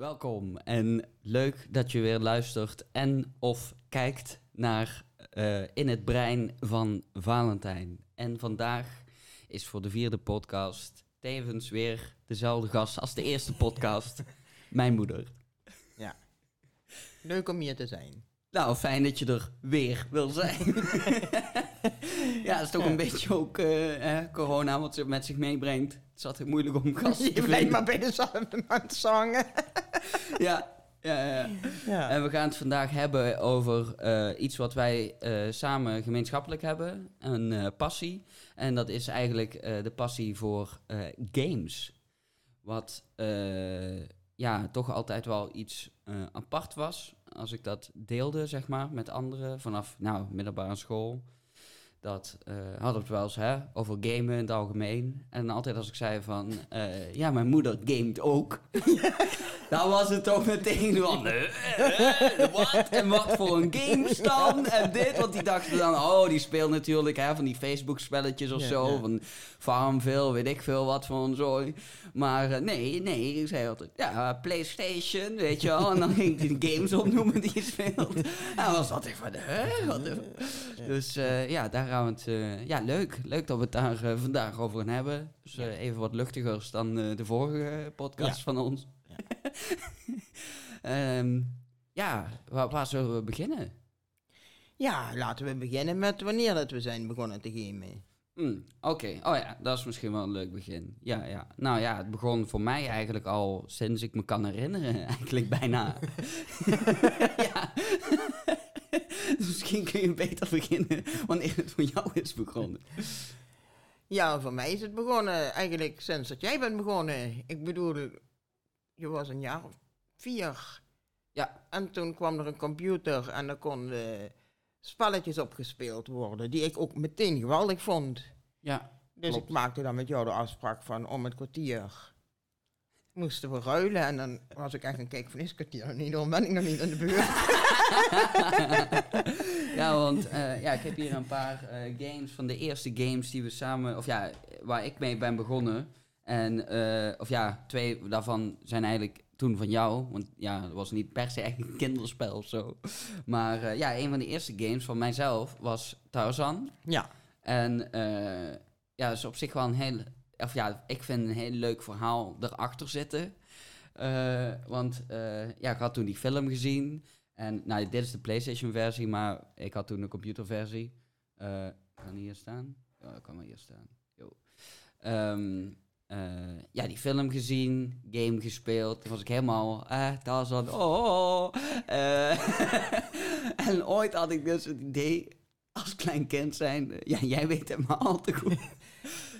Welkom en leuk dat je weer luistert en of kijkt naar eh, In het Brein van Valentijn. En vandaag is voor de vierde podcast tevens weer dezelfde gast als de eerste podcast, mijn moeder. Leuk om hier te zijn. Nou, fijn dat je er weer wil zijn. ja, dat is toch een beetje ook eh, eh, corona wat ze met zich meebrengt. Het is altijd moeilijk om gasten Je te blijft vinden. maar bij dezelfde man zangen. Ja, ja, ja. Ja. En we gaan het vandaag hebben over eh, iets wat wij eh, samen gemeenschappelijk hebben. Een eh, passie. En dat is eigenlijk de passie voor games. Wat ja, toch altijd wel iets apart was. Als ik dat deelde, zeg maar, met anderen vanaf nou, middelbare school. Dat eh hadden we het wel eens hè, over gamen in het algemeen. En altijd als ik zei van, eh, ja, mijn moeder gamet ook. Dan was het toch meteen van, eh, wat? En wat voor een games dan? En dit, want die dachten dan, oh, die speelt natuurlijk hè, van die Facebook-spelletjes of Ja, zo. ja. Van Farmville, weet ik veel wat voor een zooi. Maar nee, nee, ik zei altijd, ja, PlayStation, weet je wel. En dan ging ik die games opnoemen die je speelt. En dan was dat echt van, hè? Dus ja, daar gaan we het, eh, ja, leuk. Leuk dat we het daar eh, vandaag over gaan hebben. Dus eh, even wat luchtiger dan de vorige podcast Ja. van ons. Ehm, ja, waar, waar zullen we beginnen? Ja, laten we beginnen met wanneer dat we zijn begonnen te gamen. Hm, Oké, oh ja, dat is misschien wel een leuk begin. Ja, ja. Nou ja, het begon voor mij eigenlijk al sinds ik me kan herinneren, eigenlijk bijna. ja. Dus misschien kun je beter beginnen wanneer het voor jou is begonnen. Ja, voor mij is het begonnen eigenlijk sinds dat jij bent begonnen. Ik bedoel, je was een jaar of vier. Ja, En toen kwam er een computer en er konden spelletjes opgespeeld worden, die ik ook meteen geweldig vond. ja. Dus Klopt. ik maakte dan met jou de afspraak van om het kwartier moesten we ruilen. En dan was ik echt een kijk van is het kwartier nog niet, dan ben ik nog niet in de buurt. ja, want eh, ja, ik heb hier een paar eh, games van de eerste games die we samen, of ja, waar ik mee ben begonnen. En, eh, of ja, twee daarvan zijn eigenlijk toen van jou. Want ja, het was niet per se echt een kinderspel of zo. Maar ja, een van de eerste games van mijzelf was Tarzan. Ja, En ja, dat is op zich wel een heel, ja, ik vind een heel leuk verhaal erachter zitten. Eh, want eh, ja, ik had toen die film gezien. En nou, dit is de PlayStation versie, maar ik had toen een computerversie. Eh kan hier staan? Ja, kan wel hier staan. Ehm, eh, ja, die film gezien, game gespeeld. Toen was ik helemaal, eh, Tarzan, oh. eh, en ooit had ik dus het idee, als klein kind zijn, ja, jij weet het maar al te goed.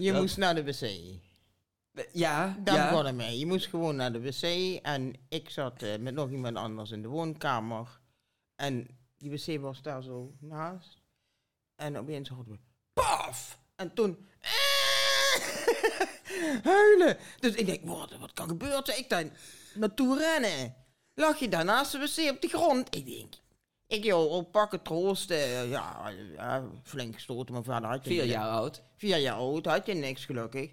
Je Dat- moest naar de wc. Ja, Daar ja. begon het mee. Je moest gewoon naar de wc en ik zat eh, met nog iemand anders in de woonkamer. En die wc was daar zo naast. En opeens hoorden we, paf! En toen, huilen. Dus ik denk, wat, wat kan gebeuren? Ik dan naartoe rennen. Lag je daar naast de wc op de grond? Ik denk, ik joh, oppakken, troosten. eh, Ja, ja, flink gestoten, maar verder had je Vier jaar oud. Vier jaar oud, had je niks gelukkig.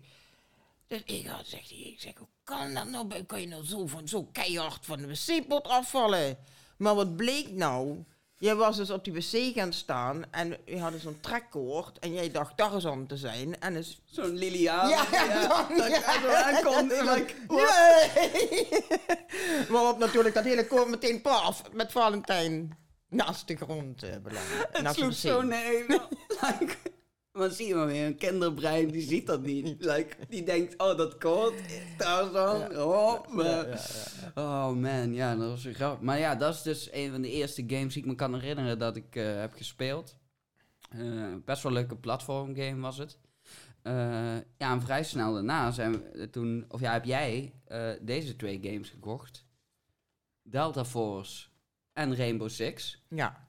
Dus ik had, zegt hij, ik zeg, hoe kan dat nou? Kan je nou zo, van, zo keihard van de wc-pot afvallen? Maar wat bleek nou? Jij was dus op die wc gaan staan en je had zo'n trekkoord en jij dacht Tarzan te zijn. En is... Zo'n Liliaan. Ja, ja, dan, dat ja. zo aankom. en like, Nee! Waarop natuurlijk dat hele koord meteen paf met Valentijn naast de grond uh, belandde. Het Naast de sloeg zo nee. like, maar zie je maar weer, een kinderbrein die ziet dat niet. Like, die denkt, oh dat koud, Tarzan, oh. Maar, Oh man, ja, dat was een grap. Maar ja, dat is dus een van de eerste games die ik me kan herinneren dat ik eh, heb gespeeld. Eh, best wel een leuke platformgame was het. Eh, ja, en vrij snel daarna zijn we toen, of ja, heb jij eh, deze twee games gekocht. Delta Force en Rainbow Six. Ja.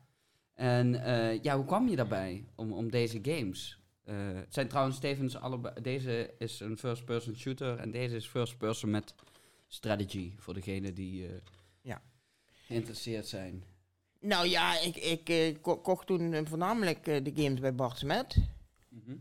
En eh, ja, hoe kwam je daarbij om, om deze games? Eh, het zijn trouwens tevens allebei. Deze is een first-person shooter en deze is first-person met strategy voor degenen die eh, Ja. geïnteresseerd zijn. Nou ja, ik, ik ko- kocht toen voornamelijk de games bij Bart Smet. Mhm.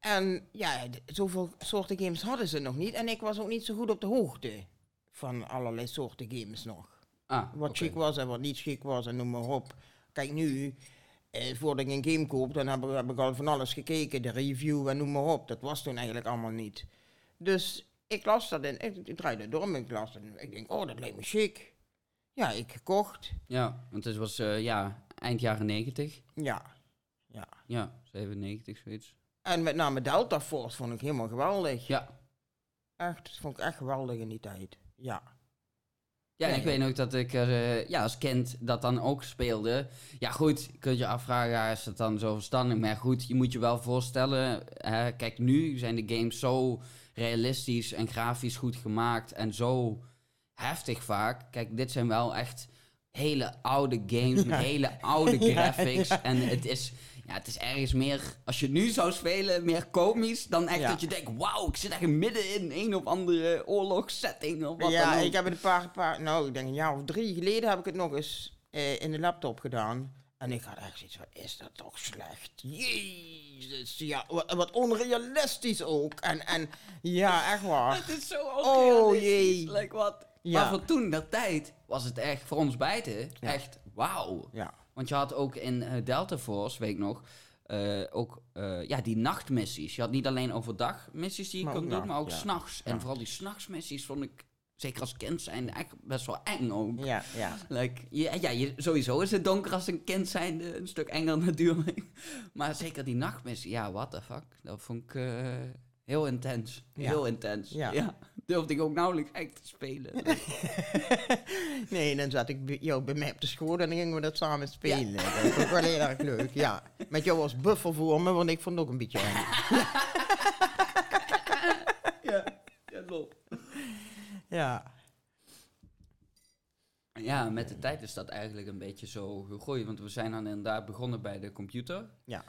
En ja, zoveel soorten games hadden ze nog niet. En ik was ook niet zo goed op de hoogte van allerlei soorten games nog. Ah, Wat chic was en wat niet chic was en noem maar op. Kijk nu, eh, voordat ik een game koop, dan heb, ik- heb ik al van alles gekeken. De review en noem maar op. Dat was toen eigenlijk allemaal niet. Dus ik las dat en ik, ik draaide door en ik las en ik denk, oh dat lijkt me chic. Ja, ik gekocht. Ja, want het was eh, ja, eind jaren 90. Ja, ja. Ja, 97, zoiets. En met name Delta Force vond ik helemaal geweldig. Ja, Echt, dat vond ik echt geweldig in die tijd. Ja. Ja, ik weet nog dat ik eh, ja, als kind dat dan ook speelde. Ja, goed, je kunt je afvragen, ja, is dat dan zo verstandig? Maar goed, je moet je wel voorstellen. Hè, kijk, nu zijn de games zo realistisch en grafisch goed gemaakt en zo heftig vaak. Kijk, dit zijn wel echt hele oude games met hele oude Ja, graphics. En het is, ja, het is ergens meer, als je nu zou spelen, meer komisch dan echt Ja. dat je denkt, wauw, ik zit echt midden in een of andere oorlogssetting of wat ja, dan ook. ik heb een paar, paar, nou ik denk een jaar of drie geleden heb ik het nog eens eh, in de laptop gedaan. En ik had echt zoiets van, is dat toch slecht? Jezus, ja, wat, onrealistisch ook. En, en ja, echt waar. Het is zo Oh, onrealistisch. jee. Like wat. Ja. Maar voor toen, dat tijd, was het echt voor ons beiden Ja. echt wauw. Ja, Want je had ook in eh, Delta Force, weet ik nog, eh, ook eh, ja, die nachtmissies. Je had niet alleen overdag missies die je kon doen, maar ook ja. s'nachts. En vooral die s'nachtsmissies vond ik, zeker als kind zijn, echt best wel eng ook. ja, ja. Like, ja, ja je, sowieso is het donker als een kind zijnde een stuk enger natuurlijk. Maar zeker die nachtmissie, ja, what the fuck. Dat vond ik heel intens. Heel intens. Ja. Ja. Durfde ik ook nauwelijks echt te spelen. Nee, dan zat ik bij jou bij mij op de school en dan gingen we dat samen spelen. Dat vond ik wel heel erg leuk, ja. Met jou als buffer voor me, want ik vond het ook een beetje eng. ja, ja, klopt. Ja. Ja, met de tijd is dat eigenlijk een beetje zo gegroeid. Want we zijn dan inderdaad begonnen bij de computer. Ja.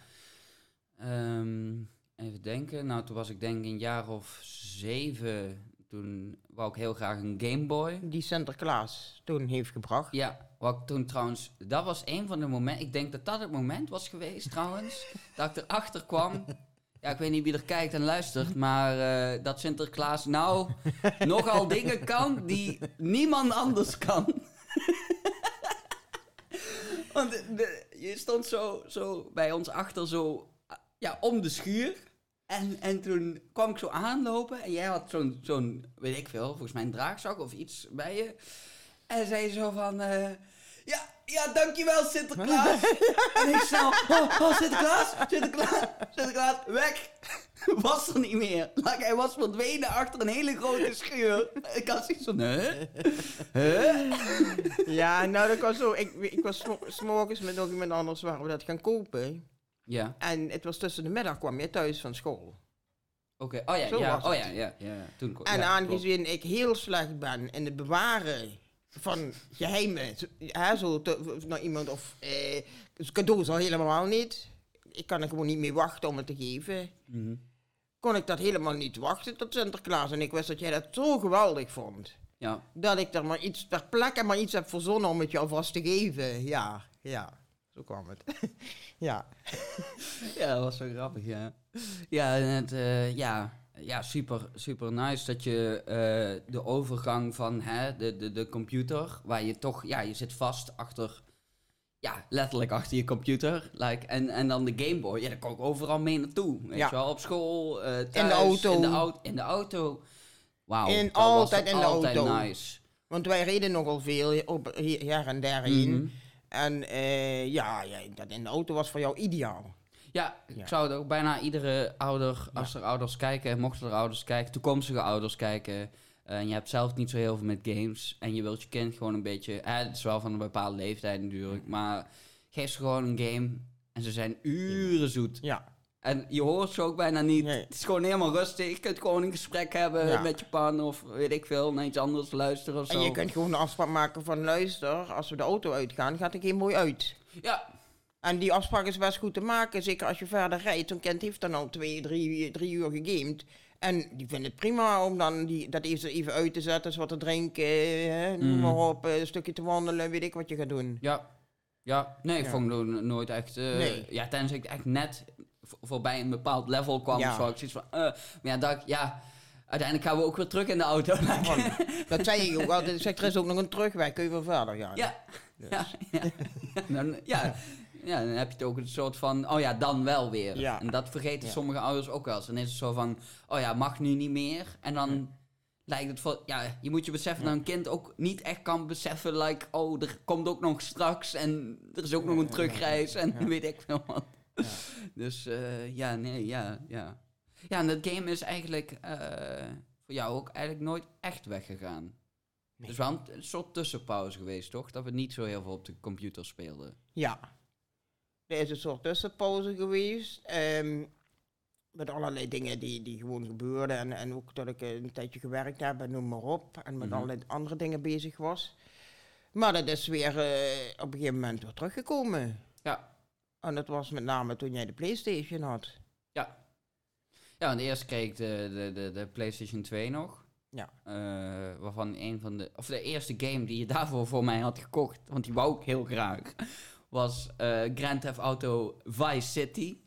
Ehm, even denken. Nou, toen was ik denk een jaar of zeven. Toen wou ik heel graag een Game Boy. Die Sinterklaas toen heeft gebracht. Ja, wat ik toen trouwens... Dat was een van de momenten... Ik denk dat dat het moment was geweest trouwens. dat ik erachter kwam... Ja, ik weet niet wie er kijkt en luistert, maar eh, dat Sinterklaas nou nogal dingen kan die niemand anders kan. Want de- de- je stond zo, zo bij ons achter zo ja, om de schuur. En, en toen kwam ik zo aanlopen en jij had zo'n, zo'n, weet ik veel, volgens mij een draagzak of iets bij je. En zei zo van, eh, ja, ja, dankjewel Sinterklaas. en ik snel, oh, oh, Sinterklaas, Sinterklaas, Sinterklaas, weg. Was er niet meer. Like, hij was verdwenen achter een hele grote schuur. Ik had zoiets van, huh? Huh? Ja, nou dat was zo. Ik, ik was smo- 's morgens met nog iemand anders waren we dat gaan kopen. Ja, En het was tussen de middag kwam je thuis van school. oké. Oh ja, Zo ja, oh ja, ja, ja. Toen, En ja, klopt. aangezien ik heel slecht ben in het bewaren van geheimen, hè, zo te- naar iemand of eh, cadeaus al helemaal niet. Ik kan er gewoon niet mee wachten om het te geven. Mhm. Kon ik dat helemaal niet wachten tot Sinterklaas. En ik wist dat jij dat zo geweldig vond. Ja, Dat ik er maar iets ter plekke maar iets heb verzonnen om het je alvast te geven. Ja, ja. Zo kwam het. ja. Ja, dat was zo grappig, ja. Ja, en het, eh, ja, ja super, super nice dat je eh, de overgang van hè, de, de, de computer, waar je toch, ja, je zit vast achter, ja, letterlijk achter je computer. Like, en, en dan de Game Boy, ja, daar kon ik overal mee naartoe. Weet Ja. je wel, op school, eh, thuis, auto. In de, au- in de auto. Wauw. In- altijd in de altijd auto. nice. Want wij reden nogal veel op, hier, en daarheen. Mhm. En eh, ja, ja, dat in de auto was voor jou ideaal. Ja, ik Ja. zou het ook bijna iedere ouder, als er ouders kijken, mochten er ouders kijken, toekomstige ouders kijken. eh, en je hebt zelf niet zo heel veel met games. En je wilt je kind gewoon een beetje. Eh, het is wel van een bepaalde leeftijd natuurlijk. Maar geef ze gewoon een game. En ze zijn uren zoet. Ja. En je hoort ze ook bijna niet. Nee. Het is gewoon helemaal rustig. Je kunt gewoon een gesprek hebben Ja. met je partner of weet ik veel. Naar iets anders luisteren of zo. En je kunt gewoon de afspraak maken van luister, als we de auto uitgaan, gaat de game mooi uit. Ja, En die afspraak is best goed te maken, zeker als je verder rijdt. Zo'n kind heeft dan al twee, drie, drie uur gegamed. En die vindt het prima om dan die, dat even, even uit te zetten, eens wat te drinken, hè, noem Mm. maar op, een stukje te wandelen, weet ik wat je gaat doen. Ja. Ja, nee, ik Ja. vond het no- nooit echt... eh, Nee. Ja, tenzij ik echt net voorbij een bepaald level kwam. Ja. ik zoiets van... eh, maar ja, dat, ja, uiteindelijk gaan we ook weer terug in de auto. Dat zei ik ook altijd. Ik zeg, er is ook nog een terugweg. Kun je wel verder gaan? Ja, Dus. ja, ja. Dan, ja. ja, dan heb je het ook een soort van, oh ja, dan wel weer. Ja. En dat vergeten sommige ouders ook wel eens. Dan is het zo van, oh ja, mag nu niet meer. En dan lijkt het voor, ja, je moet je beseffen dat een kind ook niet echt kan beseffen, like, oh, er komt ook nog straks en er is ook nog een terugreis en weet ik veel wat. Dus eh, ja, nee, ja, ja. Ja, en dat game is eigenlijk eh, voor jou ook eigenlijk nooit echt weggegaan. Nee. Dus wel een, een soort tussenpauze geweest, toch? Dat we niet zo heel veel op de computer speelden. Ja. Er is een soort tussenpauze geweest. ehm, met allerlei dingen die, die gewoon gebeurden. En, en ook dat ik een tijdje gewerkt heb en noem maar op. En met Mhm. allerlei andere dingen bezig was. Maar dat is weer eh, op een gegeven moment weer teruggekomen. Ja. En dat was met name toen jij de Playstation had. Ja, want eerst kreeg ik de, de, de, de PlayStation 2 nog. Ja. Eh, waarvan een van de... Of de eerste game die je daarvoor voor mij had gekocht, want die wou ik heel graag, was eh, Grand Theft Auto Vice City.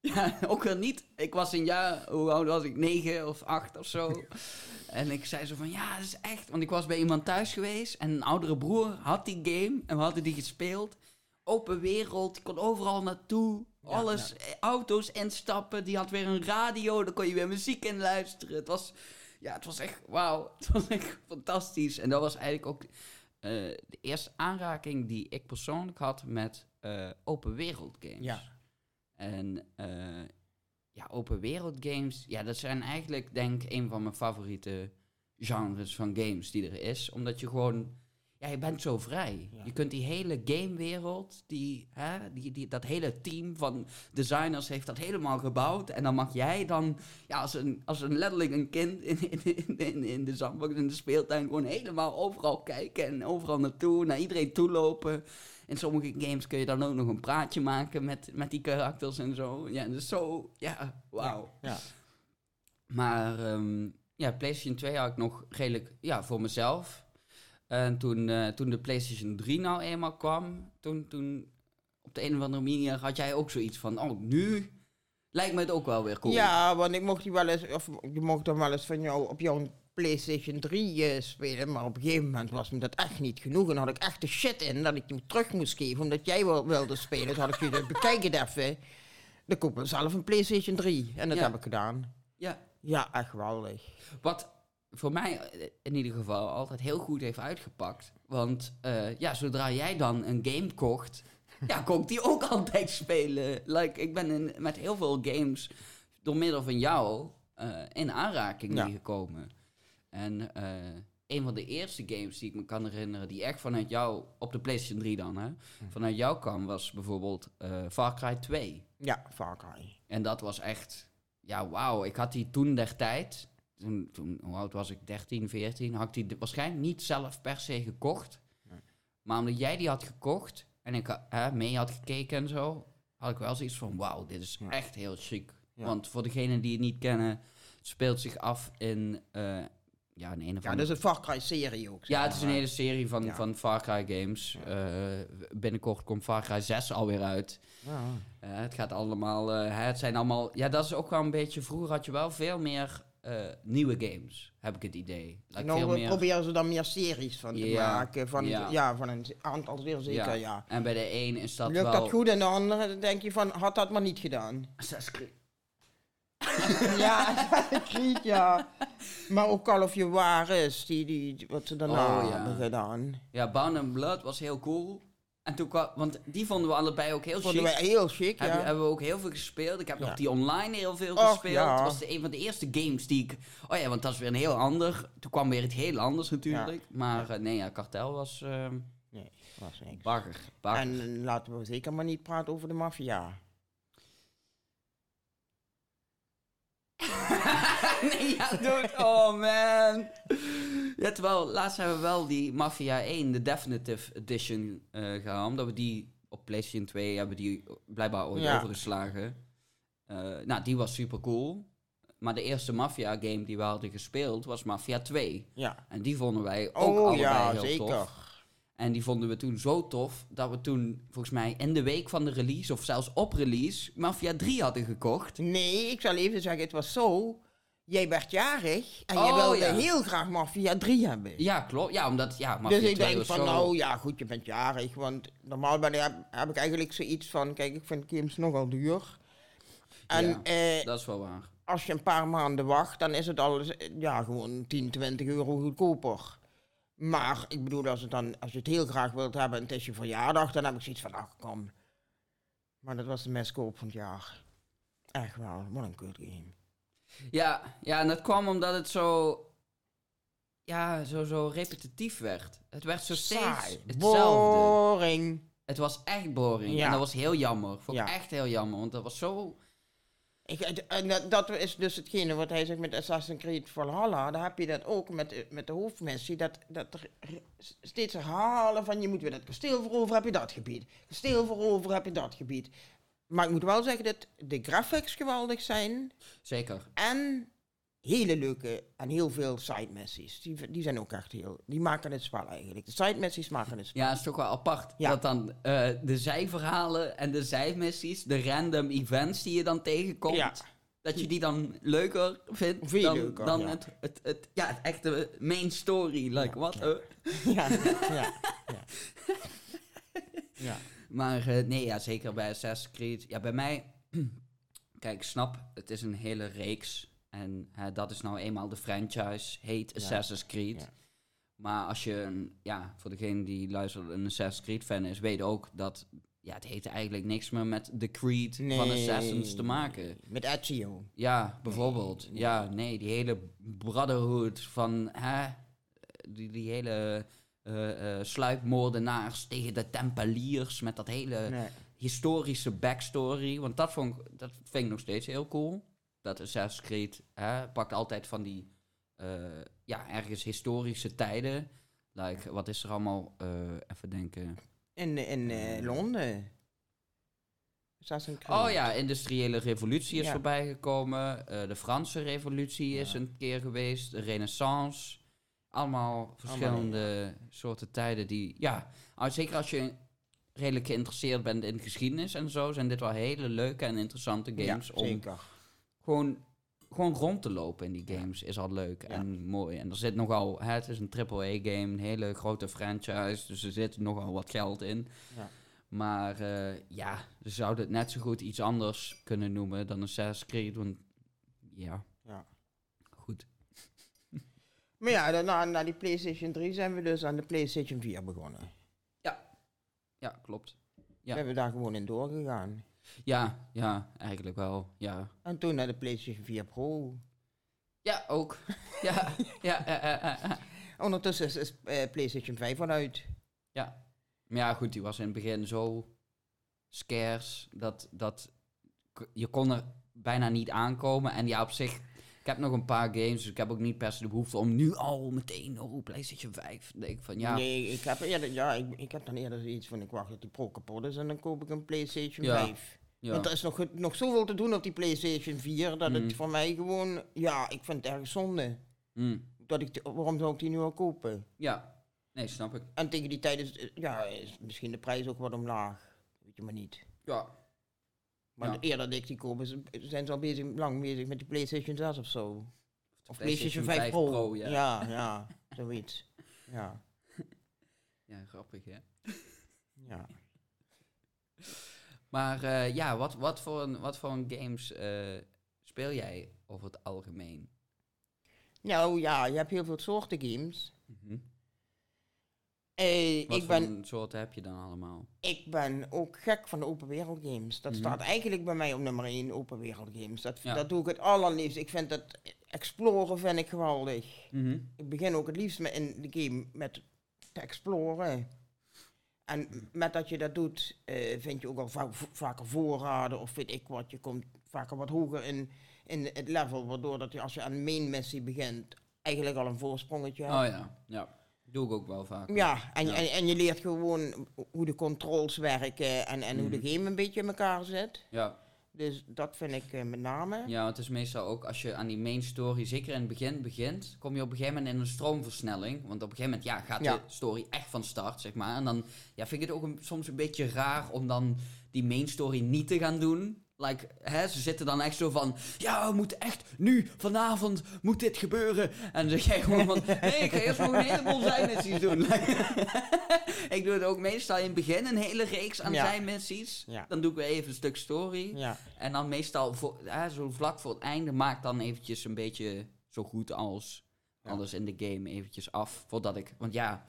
Ja, ook wel niet. Ik was een jaar, hoe oud was ik? Negen of acht of zo. En ik zei zo van, ja, dat is echt... Want ik was bij iemand thuis geweest en een oudere broer had die game en we hadden die gespeeld. Open wereld, je kon overal naartoe. Ja, Alles, eh, auto's instappen. Die had weer een radio, daar kon je weer muziek in luisteren. Het was, ja, het was echt, wauw. Het was echt fantastisch. En dat was eigenlijk ook eh, de eerste aanraking die ik persoonlijk had met eh, open wereld games. Ja. En ja, open wereld games, ja, dat zijn eigenlijk denk ik een van mijn favoriete genres van games die er is. Omdat je gewoon, ja, je bent zo vrij. Ja. Je kunt die hele gamewereld, die, hè, die, die, dat hele team van designers heeft dat helemaal gebouwd. En dan mag jij dan, ja, als een, als een letterlijk een kind in, in, in, in de zandbox, in de speeltuin, gewoon helemaal overal kijken en overal naartoe, naar iedereen toe lopen. In sommige games kun je dan ook nog een praatje maken met, met die karakters en zo. Ja, dus zo, ja, wauw. Ja. Maar ehm, ja, PlayStation 2 had ik nog redelijk ja, voor mezelf. En toen, eh, toen de PlayStation 3 nou eenmaal kwam, toen, toen op de een of andere manier had jij ook zoiets van, oh, nu lijkt me het ook wel weer cool. Ja, want ik mocht die wel eens, of je mocht dan wel eens van jou op jouw PlayStation 3 eh, spelen, maar op een gegeven moment was me dat echt niet genoeg. En had ik echt de shit in dat ik die terug moest geven, omdat jij wel wilde spelen. Dus had ik je bekijk het even. Dan koop ik mezelf een PlayStation 3. En dat Ja. heb ik gedaan. Ja, Ja, echt geweldig. Wat voor mij eh, in ieder geval altijd heel goed heeft uitgepakt. Want eh, ja, zodra jij dan een game kocht, ja, kon ik die ook altijd spelen. Like, ik ben in, met heel veel games door middel van jou eh, in aanraking Ja. gekomen. En een van de eerste games die ik me kan herinneren, die echt vanuit jou, op de PlayStation 3 dan, hè, vanuit jou kwam, was bijvoorbeeld Far Cry 2. Ja, Far Cry. En dat was echt, ja, wauw. Ik had die toen der tijd, toen, toen, hoe oud was ik, 13, 14, had ik die waarschijnlijk niet zelf per se gekocht. Nee. Maar omdat jij die had gekocht en ik hè, mee had gekeken en zo, had ik wel zoiets van, wauw, dit is Ja. echt heel chic. Ja. Want voor degenen die het niet kennen, het speelt zich af in, eh, ja, in een of Ja, dat is een Far Cry serie ook. Ja, het is een hele serie van, Ja. van Far Cry games. Eh, binnenkort komt Far Cry 6 alweer uit. Ja. Eh, het gaat allemaal, eh, het zijn allemaal, ja, dat is ook wel een beetje, vroeger had je wel veel meer eh, nieuwe games, heb ik het idee. Like nou, veel we meer, proberen ze dan meer series van te Ja, maken. Van, ja. ja. van een aantal zeer zeker, Ja. ja. En bij de een is dat Lukt wel... dat goed en de andere dan denk je van, had dat maar niet gedaan. Assassin's Creed. ja, Assassin's Creed, ja. Maar ook Call of Juarez, die, die, wat ze daarna Oh, ja. hebben gedaan. Ja, Bound and Blood was heel cool. En toen kwam, want die vonden we allebei ook heel Vonden chic. wij heel chic, Hebben, ja. hebben we ook heel veel gespeeld. Ik heb Ja. nog die online heel veel Och, gespeeld. ja. Het was de, een van de eerste games die ik... Oh ja, want dat is weer een heel ander. Toen kwam weer iets heel anders natuurlijk. Maar eh, nee, ja, Kartel was ehm Nee, was niks. bagger. bagger. En eh, laten we zeker maar niet praten over de maffia. nee, ja, dude. Oh, man. Ja, terwijl, laatst hebben we wel die Mafia 1, de Definitive Edition, eh gehaald. Omdat we die op PlayStation 2 hebben die blijkbaar ooit Ja. overgeslagen. Eh, nou, die was super cool. Maar de eerste Mafia game die we hadden gespeeld was Mafia 2. Ja. En die vonden wij ook Oh allebei ja, heel zeker. tof. En die vonden we toen zo tof dat we toen, volgens mij in de week van de release, of zelfs op release, Mafia 3 hadden gekocht. Nee, ik zal even zeggen, het was zo. jij werd jarig en Oh, jij wilde ja. heel graag Mafia 3 hebben. Ja, klopt. Ja, omdat, ja, Mafia dus ik 2 denk van, zo- nou ja, goed, je bent jarig. Want normaal ben ik, heb, heb ik eigenlijk zoiets van, kijk, ik vind games nogal duur. En Ja. eh, Dat is wel waar. als je een paar maanden wacht, dan is het al ja, gewoon 10, 20 euro goedkoper. Maar ik bedoel, als, het dan, als je het heel graag wilt hebben en het is je verjaardag, dan heb ik zoiets van, ach kom. Maar dat was de meest koop van het jaar. Echt wel, wat een kut game. Ja, ja, en dat kwam omdat het zo... Ja, zo, zo repetitief werd. Het werd zo steeds Saai, hetzelfde. boring. Het was echt boring. Ja. En dat was heel jammer. Vond ik Ja. echt heel jammer. Want dat was zo... Ik, en dat, dat is dus hetgene wat hij zegt met Assassin's Creed Valhalla. Daar heb je dat ook met, de- met de hoofdmissie. Dat, dat er steeds herhalen van je moet weer dat kasteel veroveren, heb je dat gebied. Kasteel veroveren, heb je dat gebied. Maar ik moet wel zeggen dat de graphics geweldig zijn. Zeker. En hele leuke en heel veel side missies. Die, die zijn ook echt heel... Die maken het spel eigenlijk. De side missies maken het spel. Ja, het is toch wel apart. Ja. Dat dan eh, de zijverhalen en de zijmissies, de random events die je dan tegenkomt... Ja. Dat je die dan leuker vindt Veel dan, leuker, dan ja. het, het, het, ja, het echte main story. Like, wat? ja. Ja, ja. Maar eh, nee, ja, zeker bij Assassin's Creed. Ja, bij mij... Kijk, snap, het is een hele reeks. En hè, dat is nou eenmaal de franchise, heet Ja. Assassin's Creed. Ja. Maar als je, een, ja, voor degene die luistert, een Assassin's Creed fan is, weet ook dat... Ja, het heeft eigenlijk niks meer met de Creed van Assassins te maken. Met Ezio. Ja, bijvoorbeeld. nee. Ja, nee, die hele brotherhood van, hè, die, die hele eh, sluipmoordenaars tegen de tempeliers met dat hele historische backstory. Want dat, vond ik, dat vind ik nog steeds heel cool. Dat Assassin's Creed hè, pakt altijd van die, eh, ja, ergens historische tijden. Like, wat is er allemaal, eh, even denken. In, in eh, Londen. Assassin's Creed. Oh ja, industriële revolutie is Ja. voorbij gekomen. De Franse revolutie is een keer geweest. De renaissance. Allemaal verschillende soorten tijden die... Ja, nou, zeker als je redelijk geïnteresseerd bent in geschiedenis en zo... zijn dit wel hele leuke en interessante games ja, om zeker. Gewoon, gewoon rond te lopen in die games. Is al leuk Ja. en mooi. En er zit nogal... Hè, het is een AAA-game, een hele grote franchise. Dus er zit nogal wat geld in. Ja. Maar eh, ja, ze zouden het net zo goed iets anders kunnen noemen dan Assassin's Creed. Want ja, Ja. goed. Maar ja, daarna, na die PlayStation 3 zijn we dus aan de PlayStation 4 begonnen. Ja, klopt. Ja. We hebben daar gewoon in doorgegaan. Ja, ja, eigenlijk wel. Ja, En toen naar de PlayStation 4 Pro. ja ook. ja, ja, ja, ja, ja, ja. Ondertussen is, is eh, PlayStation 5 al uit. Maar ja, goed, die was in het begin zo scarce dat, dat je kon er bijna niet aankomen. En ja, op zich, ik heb nog een paar games, dus ik heb ook niet per se de behoefte om nu al meteen, oh, PlayStation 5. Dan denk ik van ja, Nee, ik heb, eerder, ja, ik, ik heb dan eerder zoiets van, ik wacht tot die Pro kapot is en dan koop ik een PlayStation Ja. 5. ja. Want er is nog, nog zoveel te doen op die PlayStation 4, dat Mm. het voor mij gewoon, ja, ik vind het erg zonde. Mm, Dat ik, waarom zou ik die nu al kopen? ja, nee, snap ik. En tegen die tijd is, ja, is misschien de prijs ook wat omlaag. Weet je maar niet. Ja, Maar Ja. eerder dat ik die koop, is- zijn ze al bezig, lang bezig met die PlayStation 6 of zo. Of PlayStation 5, Pro. ja. ja. ja, zoiets. Ja, Ja, grappig hè. ja. Maar eh, ja, wat, wat, voor een, wat voor een games eh, speel jij over het algemeen? Nou ja, je hebt heel veel soorten games. Mhm. Eh, Wat ik, ben, een soorten heb je dan allemaal? ik ben ook gek van de open wereld games. Dat Mhm. staat eigenlijk bij mij op nummer 1, open wereld games. Dat, Ja. dat doe ik het allerliefst. Ik vind dat exploren vind ik geweldig. Mhm. Ik begin ook het liefst met in de game met te exploren. En met dat je dat doet, eh, vind je ook al va- vaker voorraden of weet ik wat. Je komt vaker wat hoger in, in het level, waardoor dat je als je aan de main missie begint, eigenlijk al een voorsprongetje hebt. Oh ja, ja. Doe ik ook wel vaak. Ja, en, Ja. En, en je leert gewoon hoe de controls werken en, en hoe de Mhm. game een beetje in elkaar zit. Ja, Dus dat vind ik eh, met name. ja, het is meestal ook als je aan die main story, zeker in het begin begint, kom je op een gegeven moment in een stroomversnelling. Want op een gegeven moment ja, gaat Ja. de story echt van start, zeg maar. En dan ja, vind ik het ook een- soms een beetje raar om dan die main story niet te gaan doen. Like, hè, ze zitten dan echt zo van, ja, we moeten echt nu, vanavond, moet dit gebeuren. En dan zeg jij gewoon van, nee, ik ga eerst nog een heleboel zijmissies doen. ik doe het ook meestal in het begin, een hele reeks aan Ja. zijmissies. Ja. Dan doe ik weer even een stuk story. Ja. En dan meestal, voor, hè, zo vlak voor het einde, maak dan eventjes een beetje zo goed als alles in de game eventjes af. Voordat ik, want Ja.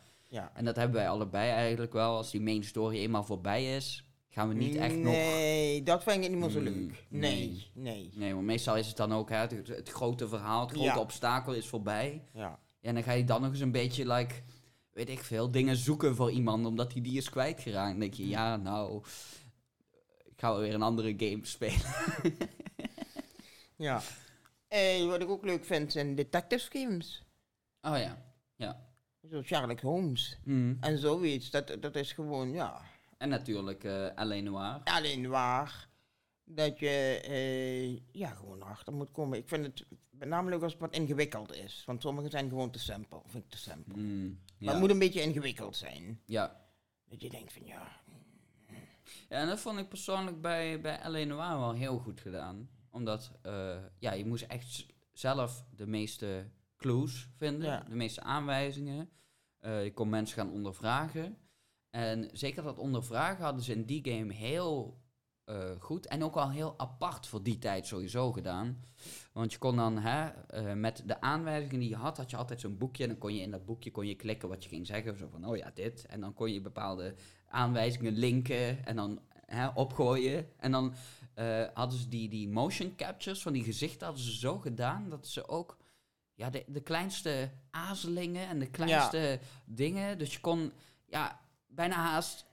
en dat hebben wij allebei eigenlijk wel. Als die main story eenmaal voorbij is, gaan we niet echt nog... Nee, dat vind ik niet meer zo Mm, leuk. nee. Nee, nee. Nee, want meestal is het dan ook, hè, het, het grote verhaal, het grote Ja. obstakel is voorbij. Ja. En dan ga je dan nog eens een beetje, like, weet ik veel, dingen zoeken voor iemand, omdat hij die is kwijtgeraakt. Dan denk je, ja, nou, ik ga weer een andere game spelen. Ja. Eh, wat ik ook leuk vind zijn detective games. Oh ja, ja. Zo Sherlock Holmes. Mhm. En zoiets. Dat, dat is gewoon, ja, En natuurlijk uh, L.A. Noir. Dat je, eh, ja, gewoon achter moet komen. Ik vind het met name leuk als het wat ingewikkeld is. Want sommige zijn gewoon te simpel. Vind ik te simpel. Mm, Maar het moet een beetje ingewikkeld zijn. ja. Dat je denkt van, ja, Ja, en dat vond ik persoonlijk bij, bij. Noir wel heel goed gedaan. Omdat, eh, ja, je moest echt zelf de meeste clues vinden, Ja. de meeste aanwijzingen. Je kon mensen gaan ondervragen. En zeker dat ondervragen hadden ze in die game heel eh, goed en ook al heel apart voor die tijd sowieso gedaan. Want je kon dan, hè, eh, met de aanwijzingen die je had, had je altijd zo'n boekje. En dan kon je in dat boekje kon je klikken wat je ging zeggen. Zo van, oh ja, dit. En dan kon je bepaalde aanwijzingen linken en dan hè, opgooien. En dan eh, hadden ze die, die motion captures van die gezichten hadden ze zo gedaan dat ze ook ja, de, de kleinste azelingen en de kleinste dingen. Dus je kon ja, bijna haast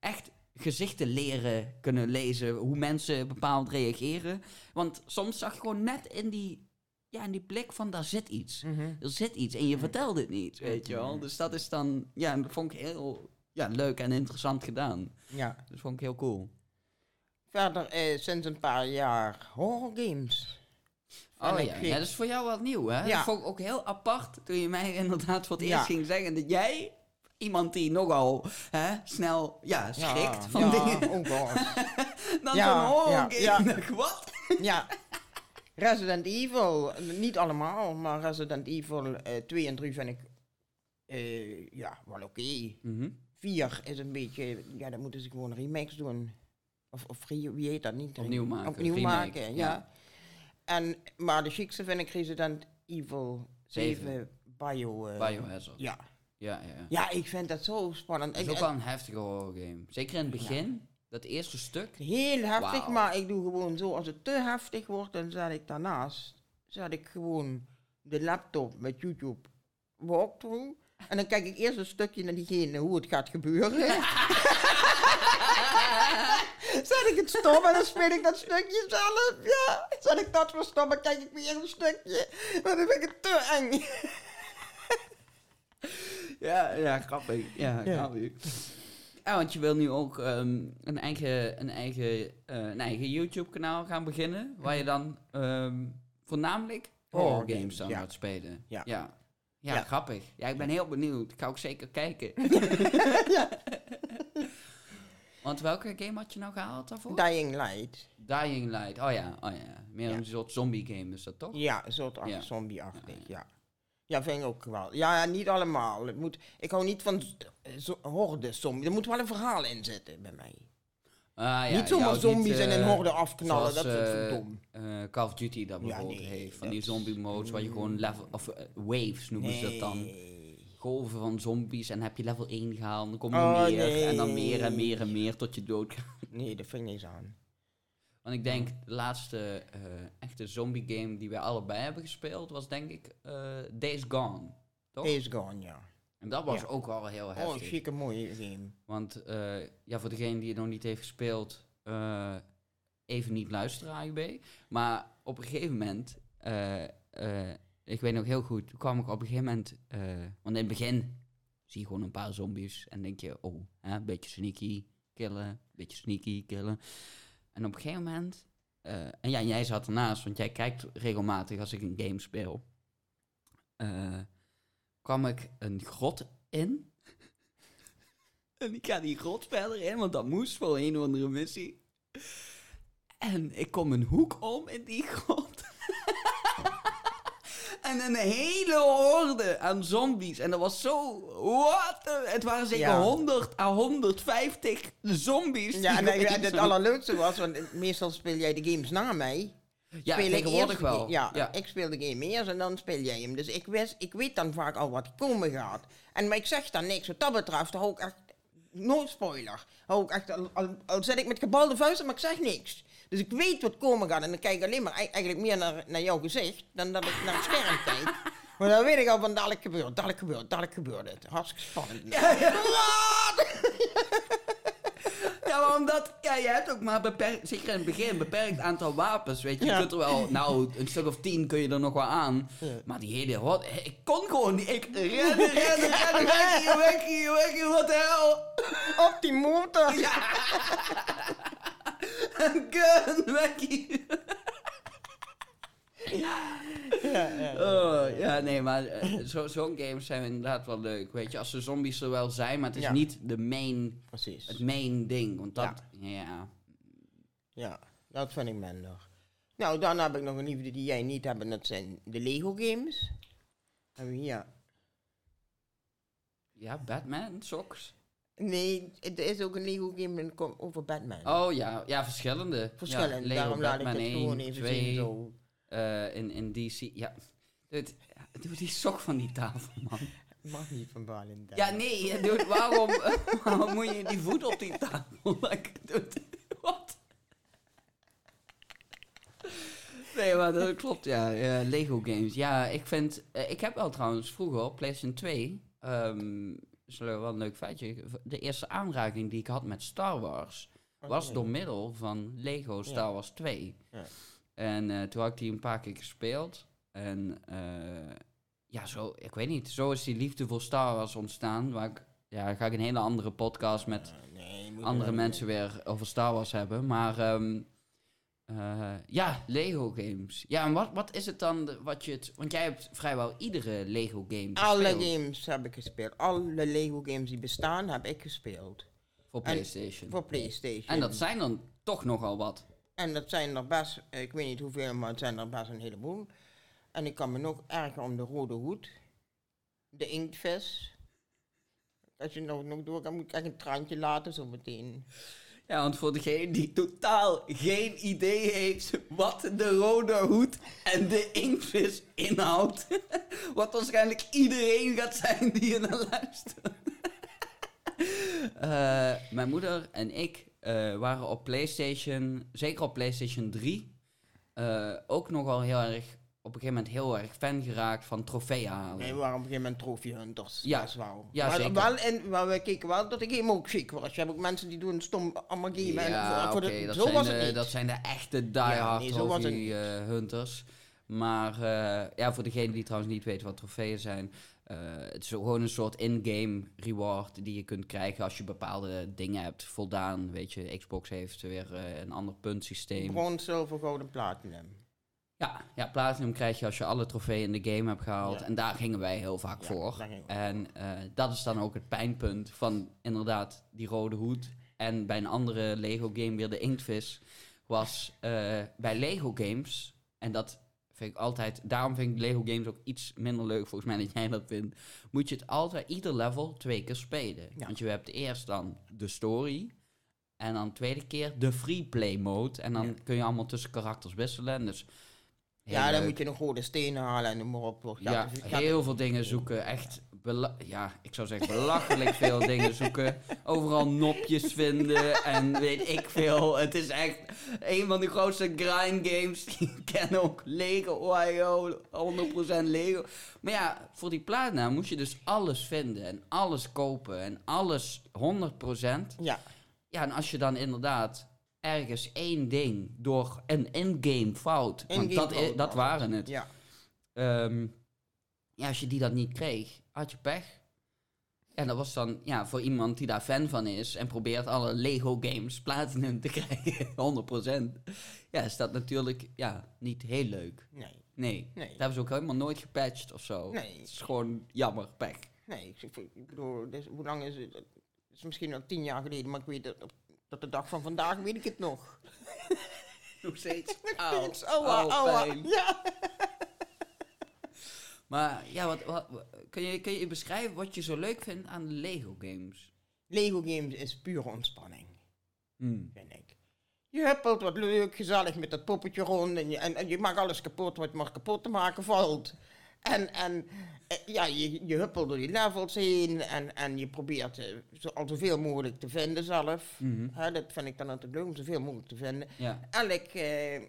echt gezichten leren kunnen lezen hoe mensen bepaald reageren. Want soms zag je gewoon net in die, ja, in die blik van daar zit iets. Er zit iets en je vertelt het niet, weet je wel. Dus dat is dan, ja, dat vond ik heel ja, leuk en interessant gedaan. ja. Dat vond ik heel cool. Verder eh, sinds een paar jaar horror games. Oh ja. dat is voor jou wat nieuw, hè? Ja. Dat vond ik ook heel apart toen je mij inderdaad voor het Ja. eerst ging zeggen dat jij, iemand die nogal hè, snel ja, schrikt Ja, van ja, dingen, Oh god. dan Ja, zo'n horror ja, Wat? ja. Resident Evil, niet allemaal, maar Resident Evil eh 2 en 3 vind ik eh, ja, wel oké. Mhm. 4 is een beetje, ja, dan moeten ze gewoon remakes doen. Of, of wie heet dat niet? Opnieuw maken, Opnieuw remake, maken, ja. En, maar de chicste vind ik Resident Evil 7, Zeven. Bio. eh, Biohazard. Ja. Ja, ja, ja. ik vind dat zo spannend. Dat is ook wel een heftige horror game. Zeker in het begin, dat eerste stuk. Heel heftig, maar ik doe gewoon zo. Als het te heftig wordt, dan zet ik daarnaast. Zet ik gewoon de laptop met YouTube walkthrough. En dan kijk ik eerst een stukje naar diegene hoe het gaat gebeuren. zet ik het stop en dan speel ik dat stukje zelf. Ja, zet ik dat weer stop en kijk ik weer een stukje. Maar dan vind ik het te eng. Ja, ja, grappig. Ja, grappig. Ja, want je wil nu ook ehm, een eigen, een eigen, eh, een eigen YouTube-kanaal gaan beginnen. Waar je dan ehm, voornamelijk horror games ja. gaat spelen. Ja. Ja. Ja, grappig. Ja, ik ben heel benieuwd. Ik ga ook zeker kijken. Want welke game had je nou gehaald daarvoor? Dying Light. Dying Light. Oh ja, oh ja. Meer een soort zombie game is dat toch? Ja, een soort zombie-achtig, ja. Ja, vind ik ook wel. Ja, ja, niet allemaal. Het moet, ik hou niet van z- zo, horde zombie. Er moet wel een verhaal in zitten bij mij. Ah, ja, niet zomaar zombies en eh, een horde afknallen. zoals, Dat is eh, dom. eh, Call of Duty dat Ja, bijvoorbeeld nee, heeft. Van die zombie modes waar je gewoon level, of eh, waves noemen ze dat dan. Golven van zombies en heb je level 1 gehaald, dan kom je Oh, meer en dan meer en meer en meer tot je dood gaat. Nee, dat vind ik niks aan. Want ik denk, de laatste eh, echte zombie game die wij allebei hebben gespeeld was denk ik eh, Days Gone. Toch? Days Gone, ja. En dat was Ja. ook wel heel Oh, heftig. chique mooie game. Want eh, ja, voor degene die het nog niet heeft gespeeld, even niet luisteren, AUB. Maar op een gegeven moment, ik weet nog heel goed, kwam ik op een gegeven moment, want in het begin zie je gewoon een paar zombies en denk je, oh, hè, een beetje sneaky killen, een beetje sneaky killen. En op een gegeven moment, eh, en ja, jij zat ernaast, want jij kijkt regelmatig als ik een game speel, eh, kwam ik een grot in. En ik ga die grot verder in, want dat moest voor een of andere missie. En ik kom een hoek om in die grot. En een hele horde aan zombies. En dat was zo... What? Het waren zeker Ja. 100 à 150 zombies. Ja, die en, opeens het allerleukste was, want meestal speel jij de games na mij. Ja, speel ik tegenwoordig eerst- wel. Ja, ik speel de game eerst en dan speel jij hem. Dus ik, wist, ik weet dan vaak al wat komen gaat. En maar ik zeg dan niks. Wat dat betreft hou ik echt nooit spoiler. Hou ik echt, al, al, al zit ik met gebalde vuisten, maar ik zeg niks. Dus ik weet wat komen gaat en dan kijk ik alleen maar ei- eigenlijk meer naar, naar jouw gezicht dan dat ik naar het scherm kijk. Maar dan weet ik al van dadelijk gebeurt, dadelijk gebeurt, dadelijk gebeurt het. Hartstikke spannend. Wat? Ja, maar omdat, ja, je hebt ook maar beperkt, zeker in het begin, een beperkt aantal wapens, weet je. Je Ja. kunt er wel, nou, een stuk of tien kun je er nog wel aan. Ja. Maar die hele, wat, ik kon gewoon niet, ik rennen, rennen, rennen, weg hier, weg hier, weg hier, wat de hel. Op die motor. Een gun, hier. Ja, ja. Oh, ja, nee, maar eh, zo- zo'n games zijn inderdaad wel leuk, weet je. Als de zombies er wel zijn, maar het is Ja. niet de main, Precies. het main ding. Want dat, ja. Ja, dat vind ik minder. Nou, dan heb ik nog een liefde die jij niet hebt, en dat zijn de Lego games. Hebben we hier. Ja, Batman, socks. Nee, er is ook een Lego game over Batman. Oh ja, ja, verschillende. Verschillend, Ja, Lego daarom laat ik het 1, gewoon even 2, zien zo. eh, in, in DC. Ja, Dude, doe die sok van die tafel, man. Mag niet van Valentijn. Ja, nee, dude, waarom, waarom moet je die voet op die tafel wat? Nee, maar dat klopt, ja. Lego games. Ja, ik vind... eh, ik heb wel trouwens vroeger op PlayStation 2... ehm is wel een leuk feitje. De eerste aanraking die ik had met Star Wars... was door middel van Lego Star. Wars 2. Ja. En eh, toen had ik die een paar keer gespeeld. En eh, ja, zo, ik weet niet, zo is die liefde voor Star Wars ontstaan. Waar ik, ja, ga ik een hele andere podcast met nee, je andere mensen weer over Star Wars hebben. Maar ehm, eh, ja, Lego games. Ja, en wat, wat is het dan wat je het... Want jij hebt vrijwel iedere Lego game Alle gespeeld games heb ik gespeeld. Alle Lego games die bestaan heb ik gespeeld. voor en- PlayStation. Voor PlayStation. En dat zijn dan toch nogal wat. En dat zijn er best, ik weet niet hoeveel, maar het zijn er best een heleboel. En ik kan me nog erger om de rode hoed. De inktvis. Als je nou nog door kan, moet ik echt een traantje laten zo meteen. Ja, want voor degene die totaal geen idee heeft wat de rode hoed en de inktvis inhoudt. Wat waarschijnlijk iedereen gaat zijn die er naar luistert. Eh, mijn moeder en ik eh, waren op PlayStation, zeker op PlayStation 3, eh, ook nogal heel erg, op een gegeven moment heel erg fan geraakt van trofeeën halen. Nee, we waren op een gegeven moment trophy hunters. Ja. Dat is wel. Ja, maar, zeker. Wel, en, maar we keken wel dat de game ook chic was. Je hebt ook mensen die doen stom allemaal gamen. en Ja, voor de- dat, zo zijn was de, het niet. dat zijn de echte Ja, diehard nee, trophy niet. eh, hunters. Maar eh, ja, voor degene die trouwens niet weten wat trofeeën zijn. eh, het is gewoon een soort in-game reward die je kunt krijgen als je bepaalde dingen hebt voldaan. Weet je, Xbox heeft weer een ander puntsysteem. Bron, zilver, goud en platinum. Ja, ja, platinum krijg je als je alle trofeeën in de game hebt gehaald. Ja. En daar gingen wij heel vaak Ja, voor. En eh, dat is dan ook het pijnpunt van inderdaad die rode hoed. En bij een andere Lego game weer de inktvis. Was eh, bij Lego games. En dat vind ik altijd. Daarom vind ik Lego games ook iets minder leuk volgens mij dat jij dat vindt. Moet je het altijd ieder level twee keer spelen. Ja. Want je hebt eerst dan de story. En dan tweede keer de free play mode. En dan kun je allemaal tussen karakters wisselen. Dus Ja, dan leuk. moet je nog rode stenen halen en noem maar op. Ja, gaat heel veel dingen zoeken. Echt, ja, ik zou zeggen belachelijk veel dingen zoeken. Overal nopjes vinden en weet ik veel. Het is echt een van de grootste grind games die ik ken ook. Lego, Ohio, 100% Lego. Maar ja, voor die platina moest je dus alles vinden en alles kopen en alles 100%. Ja, Ja, en als je dan inderdaad ergens één ding door een in-game fout, want dat, fout dat waren het. ja. Ehm, ja, als je die dat niet kreeg, had je pech. En dat was dan, ja, voor iemand die daar fan van is en probeert alle Lego games platinum te krijgen, 100%. Ja, is dat natuurlijk, ja, niet heel leuk. Nee, Nee, Nee. dat hebben ze ook helemaal nooit gepatcht of zo. Nee. Het is gewoon jammer, pech. nee. Ik, bedoel, dus, hoe lang is het? Het is misschien al tien jaar geleden, maar ik weet dat op dat de dag van vandaag weet ik het nog. Nog steeds. Nog steeds. Pijn. Ja. Maar ja, wat, wat, kun, je, kun je beschrijven wat je zo leuk vindt aan Lego games? Lego games is pure ontspanning, Hmm. vind ik. Je huppelt wat leuk, gezellig met dat poppetje rond en je, en, en je maakt alles kapot wat maar kapot te maken valt. En, en eh, ja, je, je huppelt door die levels heen en, en je probeert eh, zo, al zoveel mogelijk te vinden zelf. Mhm. Dat vind ik dan altijd leuk om zoveel mogelijk te vinden. Ja. Elk eh,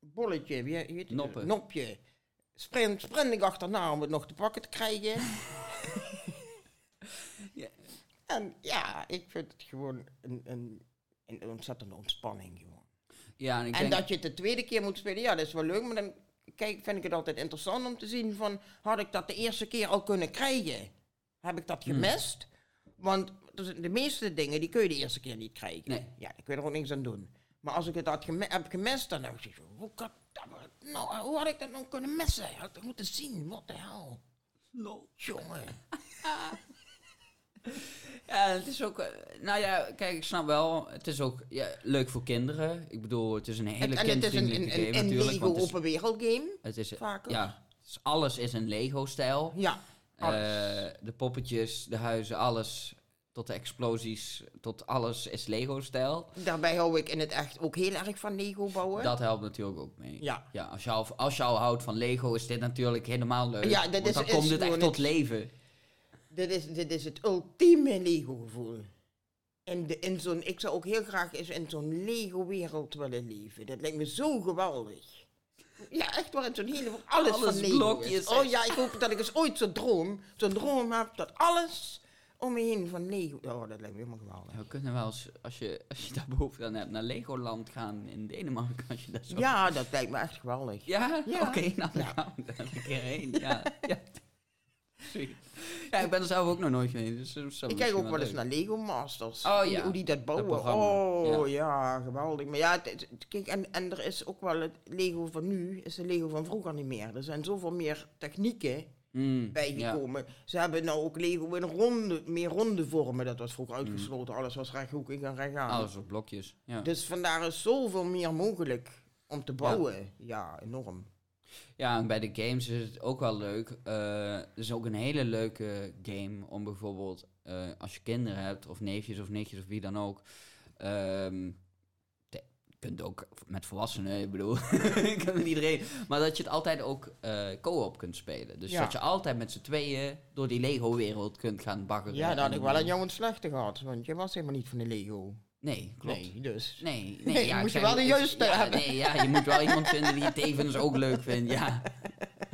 bolletje, wie wie heet het? Noppen. nopje, sprint, sprint ik achterna om het nog te pakken te krijgen. Ja. En ja, ik vind het gewoon een, een, een ontzettende ontspanning gewoon. ja, en ik en denk... dat je het de tweede keer moet spelen, ja, dat is wel leuk, maar dan kijk, vind ik het altijd interessant om te zien van, had ik dat de eerste keer al kunnen krijgen? Heb ik dat Hmm. gemist? Want dus de meeste dingen, die kun je de eerste keer niet krijgen. Nee. Ja, daar kun je er ook niks aan doen. Maar als ik het had gemi- heb gemist, dan dacht ik, zo, hoe, kan, dat- nou, hoe had ik dat nou kunnen missen? Had ik moeten zien, wat de hel. Jongen. Ja, het is ook... eh, Nou ja, kijk, ik snap wel. Het is ook ja, leuk voor kinderen. Ik bedoel, het is een hele En, en het is een, een, een, game een natuurlijk. Lego want het is- open wereld game. Het is, Vaker. ja, is- alles is een Lego-stijl. Ja. alles. Eh, de poppetjes, de huizen, alles. Tot de explosies, tot alles is Lego-stijl. Daarbij hou ik in het echt ook heel erg van Lego bouwen. Dat helpt natuurlijk ook mee. Ja. Ja, als je, al, als je al houdt van Lego, is dit natuurlijk helemaal leuk. Ja, dit want is- dan komt het echt tot leven. Dit is, dit is het ultieme Lego-gevoel. De, in zo'n, ik zou ook heel graag eens in zo'n Lego-wereld willen leven. Dat lijkt me zo geweldig. Ja, echt waar, in zo'n hele... Alles, Alles van Lego blokjes, is. Oh ja, ik hoop dat ik eens ooit zo'n droom, zo'n droom heb dat alles om me heen van Lego... Oh, dat lijkt me helemaal geweldig. We kunnen wel eens, als je, als je daar behoefte aan hebt, naar Legoland gaan in Denemarken. Als je dat zo... Ja, dat lijkt me echt geweldig. Ja? Ja. Oké, nou dan Ja. gaan we daar een keer heen. Ja, ja. Ja, ik ben er zelf ook nog nooit geweest. Dus Ik kijk ook wel eens naar Lego Masters. Oh, hoe, ja. hoe die dat bouwen. Oh ja. geweldig. Maar ja, kijk, en, en er is ook wel het Lego van nu, is de Lego van vroeger niet meer. Er zijn zoveel meer technieken Mm, ja. bijgekomen. Ze hebben nou ook Lego in ronde, meer ronde vormen. Dat was vroeger uitgesloten. Alles was rechthoekig en rechtgaan. Alles op blokjes. Ja. Dus vandaar is zoveel meer mogelijk om te bouwen. Ja, enorm. Ja, en bij de games is het ook wel leuk. Eh, er is ook een hele leuke game om bijvoorbeeld, eh, als je kinderen hebt, of neefjes of nichtjes of wie dan ook. ehm, je kunt ook met volwassenen, ik bedoel, ik kan met iedereen. Maar dat je het altijd ook eh co-op kunt spelen. Dus Ja. dat je altijd met z'n tweeën door die Lego-wereld kunt gaan baggeren. Ja, dat had ik wel aan jou een slechte gehad. Want je was helemaal niet van de Lego. Nee, klopt. Nee, dus. Nee, nee, Nee, ja, moet je zeg wel de juiste ja, hebben. Nee, ja, je moet wel iemand vinden die het tevens ook leuk vindt, ja.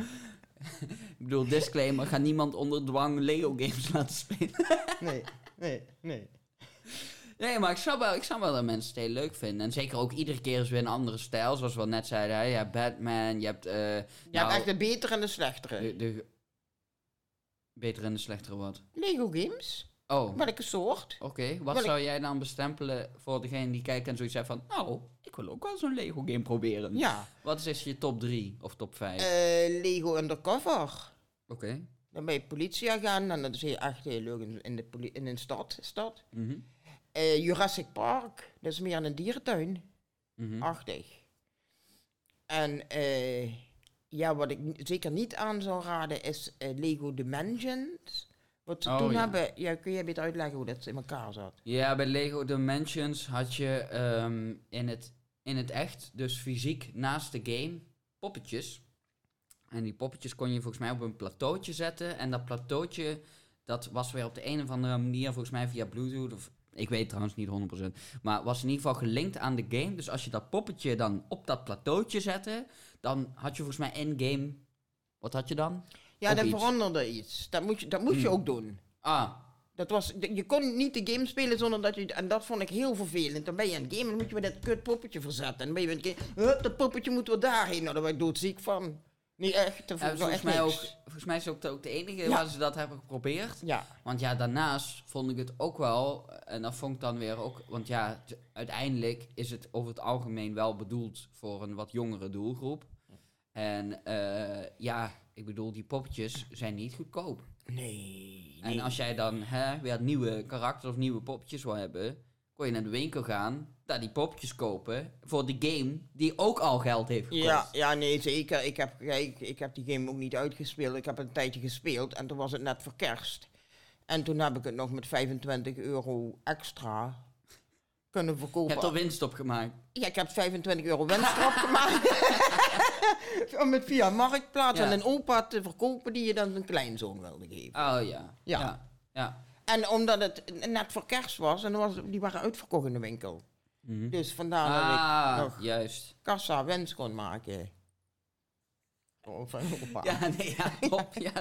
ik bedoel, disclaimer, ga niemand onder dwang Lego games laten spelen. Nee, nee, nee. nee, maar ik snap, wel, ik snap wel dat mensen het heel leuk vinden. En zeker ook iedere keer is weer een andere stijl, zoals we al net zeiden. Hè? Je hebt Batman, je hebt... eh Je nou, hebt echt de betere en de slechtere. de, de betere en de slechtere wat. Lego games? Oh, oké. Welke soort? Wat Wel, ik- zou jij dan bestempelen voor degene die kijkt en zoiets heeft van... Nou, ik wil ook wel zo'n Lego game proberen. Ja, Wat is je top 3 of top 5? eh, Lego Undercover. Oké. Dan ben je politieagent en dat is heel, echt heel leuk in, in, de, in een stad. stad. Mhm. Eh, Jurassic Park, dat is meer een dierentuin. Mhm. Achtig. En eh, ja, wat ik zeker niet aan zou raden is Lego Dimensions. Wat ze Oh, toen ja. hebben, ja, kun jij beter uitleggen hoe dat in elkaar zat? Ja, bij Lego Dimensions had je ehm, in, het, in het echt, dus fysiek naast de game, poppetjes. En die poppetjes kon je volgens mij op een plateautje zetten. En dat plateautje, dat was weer op de een of andere manier, volgens mij via Bluetooth, of ik weet trouwens niet 100%, maar was in ieder geval gelinkt aan de game. Dus als je dat poppetje dan op dat plateautje zette, dan had je volgens mij in-game, wat had je dan? Ja, dan iets. veranderde iets. Dat moet je, dat moet je Hmm. ook doen. Ah, Dat was, je kon niet de game spelen zonder dat je... En dat vond ik heel vervelend. Dan ben je aan het game en dan moet je weer dat kut poppetje verzetten. En dan ben je het game... Hup, dat poppetje moet weer daarheen. Nou, daar ben ik doodziek van. Niet echt. Dat ik nou volgens, echt mij ook, niks. volgens mij is het ook de, ook de enige Ja. waar ze dat hebben geprobeerd. Ja. Want ja, daarnaast vond ik het ook wel, en dat vond ik dan weer ook, want ja, t- uiteindelijk is het over het algemeen wel bedoeld voor een wat jongere doelgroep. En eh, ja, ik bedoel, die poppetjes zijn niet goedkoop. Nee. En nee. als jij dan hè, weer nieuwe karakters of nieuwe poppetjes wil hebben, kon je naar de winkel gaan, daar die popjes kopen voor de game die ook al geld heeft gekost. Ja, ja, nee, zeker. Ik heb, ik, ik heb die game ook niet uitgespeeld. Ik heb het een tijdje gespeeld en toen was het net voor kerst. En toen heb ik het nog met 25 euro extra kunnen Je verkopen. hebt er winst op gemaakt. Ja, ik heb 25 euro winst erop gemaakt. Om het via Marktplaats Ja. aan een opa te verkopen die je dan een kleinzoon wilde geven. Oh ja. Ja. Ja. ja. En omdat het net voor kerst was, en was, die waren uitverkocht in de winkel. Mhm. Dus vandaar Ah, dat ik nog juist. kassa winst kon maken. Oh, van opa. Ja, nee, ja, top. ja,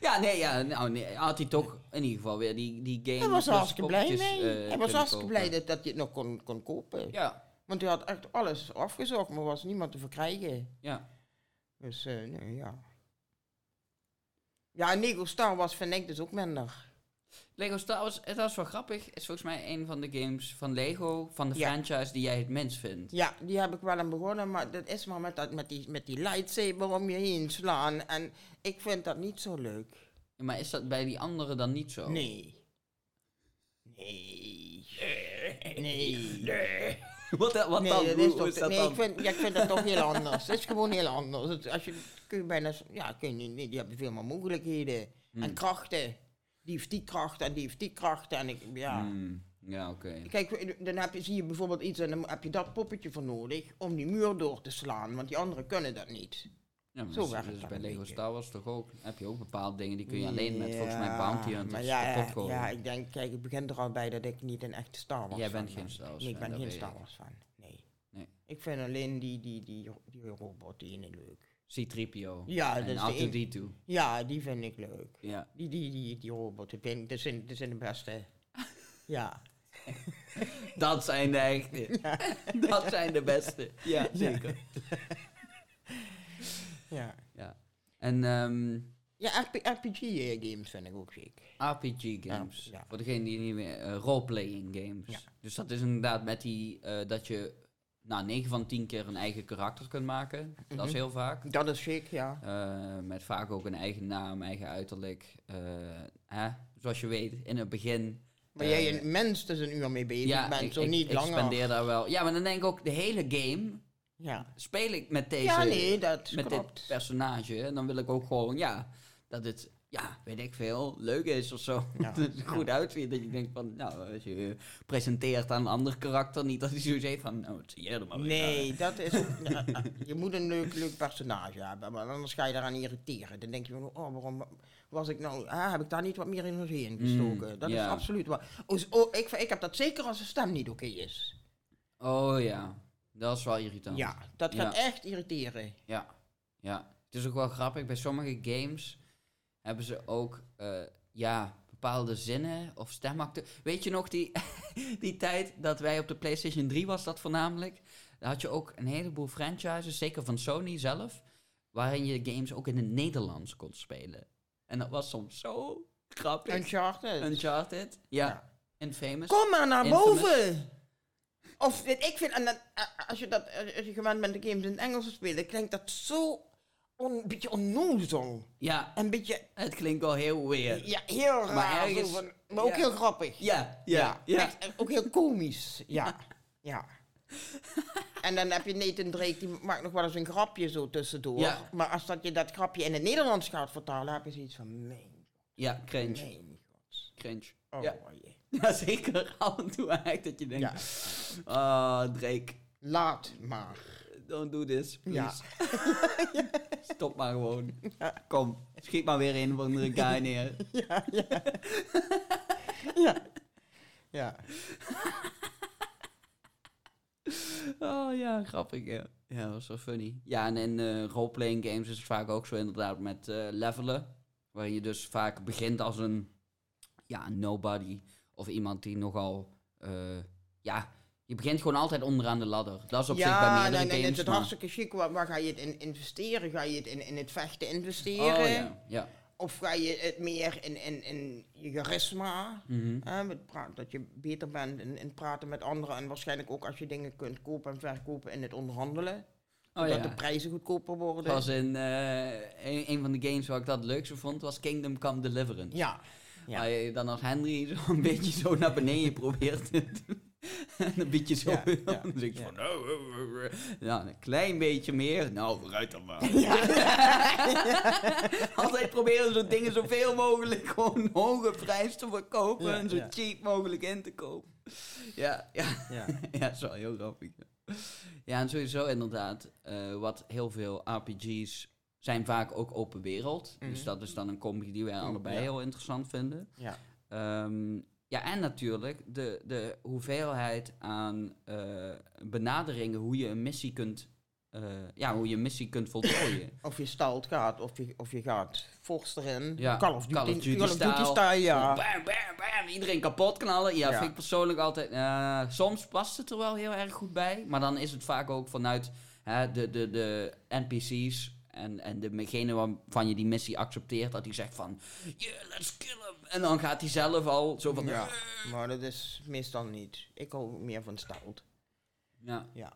ja, nee, ja, nou, nee, had hij toch in ieder geval weer die, die game. Hij was plus hartstikke blij mee. eh, Hij was hartstikke blij dat, dat je het nog kon, kon kopen. Ja, Want hij had echt alles afgezocht, maar er was niemand te verkrijgen. ja. Dus, eh, nee, ja. Ja, Lego Star Wars vind ik dus ook minder. Lego Star Wars, het was wel grappig. is volgens mij een van de games van Lego, van de Ja. franchise die jij het minst vindt. Ja, die heb ik wel aan begonnen, maar dat is maar met, dat, met, die, met die lightsaber om je heen slaan. En ik vind dat niet zo leuk. Ja, Maar is dat bij die anderen dan niet zo? Nee. Nee. Nee. dan- wat Nee, dan? dat Hoe- is hoe toch, is dat nee dan? ik, vind, ja, ik vind dat toch heel anders. Het is gewoon heel anders. Het- als je, kun je bijna, ja, kun je, niet- die hebben veel meer mogelijkheden. Hmm. En krachten. Die heeft die krachten en die heeft die krachten. En ik, ja. Hmm, ja, oké. Kijk, dan heb je, zie je bijvoorbeeld iets en dan heb je dat poppetje voor nodig om die muur door te slaan. Want die anderen kunnen dat niet. Ja, maar Zo werkt dat bij Lego. Star Wars toch ook? Heb je ook bepaalde dingen die kun je alleen met volgens mij Ja, Bounty Hunters ja, kapot gooien. Ja, ik denk, kijk, ik begin er al bij dat ik niet een echte Star Wars Jij fan bent geen ben. Star Wars Nee, ik ben geen Star. Wars fan. Nee. Nee. Ik vind alleen die, die, die, die robot die ene leuk. C-3PO. Ja, dat en is de R2-D2. Ja, die vind ik leuk. Ja. Die, die, die, die robot, dat, vind zijn, dat zijn de beste. Ja. Dat zijn de echte. Dat zijn de beste. Ja, zeker. Ja, Ja. En ehm, ja RP, RPG-games vind ik ook ziek. RPG games. Ja, ja. Voor degene die niet meer... eh, roleplaying games. Ja. Dus dat is inderdaad met die... eh, dat je nou, 9 van 10 keer een eigen karakter kunt maken. Dat is Mhm. heel vaak. Dat is ziek, ja. Eh, met vaak ook een eigen naam, eigen uiterlijk. Eh, hè? Zoals je weet, in het begin... Maar jij een minstens een uur mee bezig bent, ik, zo ik, niet ik langer. spendeer daar wel... Ja, maar dan denk ik ook, de hele game Ja. speel ik met deze... ja, nee, dat met klopt. dit personage. En dan wil ik ook gewoon, ja, dat het, ja, weet ik veel, leuk is of zo. Ja. dat het goed uitziet. Dat je denkt van, nou, als je presenteert aan een ander karakter, niet dat hij zoiets heeft van, nou, het zie jij er maar Nee, dat is ook, je moet een leuk, leuk personage hebben, maar anders ga je daaraan irriteren. Dan denk je van, oh, waarom was ik nou, ah, heb ik daar niet wat meer energie in gestoken? Mm, dat ja. is absoluut waar. Oh, oh, ik, ik heb dat zeker als de stem niet oké is. Oh ja, dat is wel irritant. Ja, dat gaat echt irriteren. Ja, ja. Het is ook wel grappig, bij sommige games hebben ze ook, eh, ja, bepaalde zinnen of stemacten. Weet je nog die, die tijd dat wij op de PlayStation 3 was dat voornamelijk? Daar had je ook een heleboel franchises, zeker van Sony zelf, waarin je games ook in het Nederlands kon spelen. En dat was soms zo grappig. Uncharted. Uncharted, ja. Ja. Infamous. Kom maar naar Infamous. boven! Of ik vind, en dan, eh, als je dat, als je gewend bent de games in het Engels te spelen, klinkt dat zo een beetje onnozel. Ja, Een beetje, het klinkt wel heel weird. ja, heel raar. Maar ergens- van- maar ook ja. heel grappig. Ja, ja, ja. Echt, eh, ook heel komisch. Ja, ja. En dan heb je Nathan Drake, die maakt nog wel eens een grapje zo tussendoor. Ja. Maar als dat je dat grapje in het Nederlands gaat vertalen, heb je zoiets van, nee, Ja, cringe. nee, god. Cringe. Oh, Ja. Ja, zeker. Af en toe echt dat je denkt... Ja. Ah, Drake, Laat maar. don't do this, Ja. please. Stop maar gewoon. Kom, schiet maar weer een of andere guy neer. Ja, ja. ja. Ja. Oh ja, grappig, ja. Ja, dat was wel funny. Ja, en in eh roleplaying games is het vaak ook zo inderdaad met eh, levelen. Waar je dus vaak begint als een, ja, nobody. Of iemand die nogal, eh, ja... Je begint gewoon altijd onderaan de ladder. Dat is op zich bij ja, meerdere games, het is maar- hartstikke chic. Waar, waar ga je het in investeren? Ga je het in, in het vechten investeren? Oh ja, ja. Of ga je het meer in, in, in je charisma? Hè, met pra- dat je beter bent in, in praten met anderen. En waarschijnlijk ook als je dingen kunt kopen en verkopen in het onderhandelen. Oh ja. de prijzen goedkoper worden. was in eh, een, een van de games waar ik dat leukste vond, was Kingdom Come Deliverance. Ja, Ja. Je dan als Henry zo een beetje zo naar beneden probeert te doen. En een beetje zo. Ja, ja, dan zeg je ja. van, nou, eh, eh, eh. ja, een klein beetje meer. Nou, vooruit dan maar. Altijd proberen zo'n dingen zoveel mogelijk gewoon hoge prijs te verkopen. En zo cheap mogelijk in te kopen. Ja, ja. Ja. ja, dat is wel heel grappig. Ja, ja en sowieso inderdaad, eh, wat heel veel RPG's zijn vaak ook open wereld. Dus Mhm. dat is dan een combi die wij allebei ja. heel interessant vinden. Ja. Ehm, ja, en natuurlijk de, de hoeveelheid aan eh, benaderingen hoe je een missie kunt, eh, ja, hoe je een missie kunt voltooien. Of je stalt gaat, of je, of je gaat forst erin. Ja, Call of Duty, Call of Duty Call of Duty style. style, ja. Bam, bam, bam, iedereen kapot knallen. Ja, Ja. vind ik persoonlijk altijd... eh, soms past het er wel heel erg goed bij. Maar dan is het vaak ook vanuit de, de, de NPC's... En, en degene waarvan je die missie accepteert, dat hij zegt van... Yeah, let's kill him. En dan gaat hij zelf al zo van... Ja, maar dat is meestal niet. Ik hou meer van stout. Ja. Ja.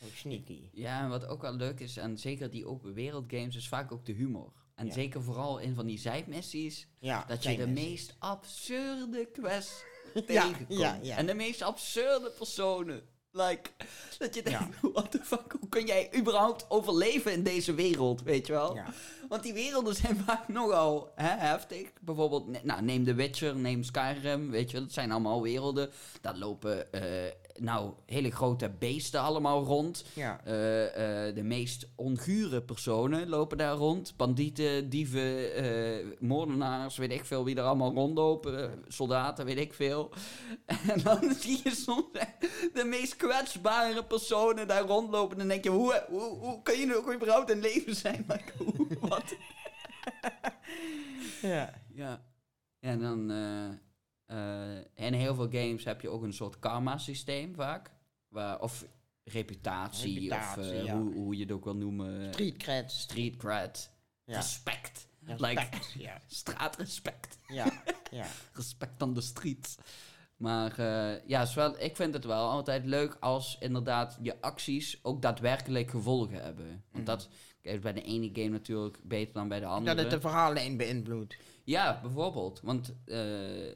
Zo sneaky. ja, en wat ook wel leuk is, en zeker die open wereld games, is vaak ook de humor. En Ja. zeker vooral in van die zijmissies, Ja, dat je de meest absurde quest Ja, tegenkomt. ja, ja. En de meest absurde personen. Like, dat je denkt, Ja. what the fuck, hoe kun jij überhaupt overleven in deze wereld, weet je wel? Ja. Want die werelden zijn vaak nogal hè, heftig. Bijvoorbeeld, ne- nou, neem The Witcher, neem Skyrim, weet je, dat zijn allemaal werelden. Daar lopen, eh, nou, hele grote beesten allemaal rond. Ja. Eh, eh, de meest ongure personen lopen daar rond. Bandieten, dieven, moordenaars, weet ik veel wie er allemaal rondlopen. Soldaten, weet ik veel. En dan zie je soms de meest kwetsbare personen daar rondlopen. En dan denk je, hoe, hoe, hoe kun je nog überhaupt in leven zijn? Like, hoe, Ja. Ja. En dan... eh, eh, in heel veel games heb je ook een soort karma-systeem vaak. Waar, of reputatie, Reputatie, of eh, ja. hoe, hoe je het ook wil noemen. Street creds. Street cred. Ja. Respect. Like, ja. straatrespect. Ja. Ja. Respect aan de street. Maar eh, ja, is wel, ik vind het wel altijd leuk als inderdaad je acties ook daadwerkelijk gevolgen hebben. Want dat is bij de ene game natuurlijk beter dan bij de andere. Dat het de verhaallijn beïnvloedt. Ja, bijvoorbeeld. Want eh, eh,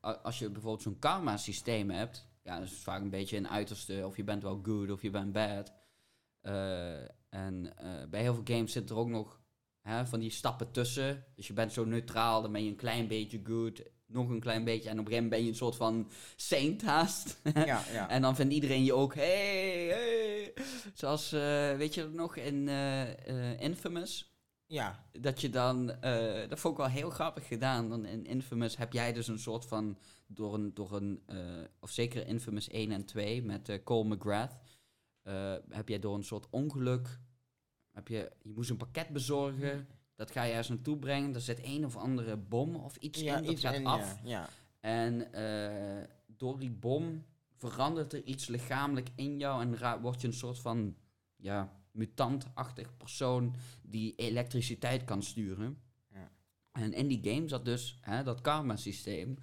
als je bijvoorbeeld zo'n karma-systeem hebt, ja, dat is vaak een beetje een uiterste, of je bent wel good of je bent bad. En bij heel veel games zit er ook nog hè, van die stappen tussen. Dus je bent zo neutraal, dan ben je een klein beetje good, nog een klein beetje, en op een gegeven moment ben je een soort van saint haast. Ja, ja. En dan vindt iedereen je ook, hey, hey. Zoals, eh, weet je nog, in eh, eh, Infamous? ja. dat je dan, dat vond ik wel heel grappig gedaan. Dan in Infamous heb jij dus een soort van, door een, door een of zeker Infamous 1 en 2 met Cole McGrath, heb jij door een soort ongeluk, heb je, je moest een pakket bezorgen, dat ga je ergens naartoe brengen, er zit een of andere bom of iets ja, in, dat gaat in, af. Ja. En eh, door die bom verandert er iets lichamelijk in jou en word je een soort van ja, mutantachtig persoon die elektriciteit kan sturen. Ja. En in die game zat dus hè, dat karma-systeem.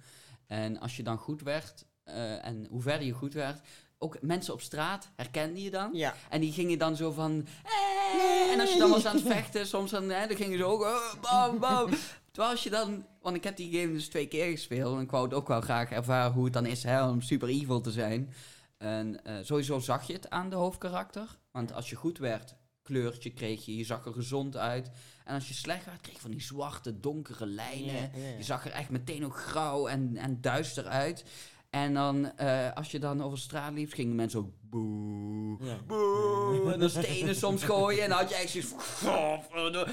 En als je dan goed werd, eh, en hoe verder je goed werd, ook mensen op straat herkenden je dan. Ja. En die gingen dan zo van. "Eh," En als je dan was aan het vechten, soms dan, hè, dan gingen ze ook. "Oh, bam, bam. Terwijl als je dan. Want ik heb die game dus twee keer gespeeld. En ik wou het ook wel graag ervaren hoe het dan is hè, om super evil te zijn. En eh, sowieso zag je het aan de hoofdkarakter. Want als je goed werd, kleurtje kreeg je. Je zag er gezond uit. En als je slecht werd, kreeg je van die zwarte, donkere lijnen. Je zag er echt meteen ook grauw en, en duister uit. En dan, eh, als je dan over straat liep, gingen mensen ook boe, Ja. boe, en dan stenen soms gooien. En dan had je echt zoiets.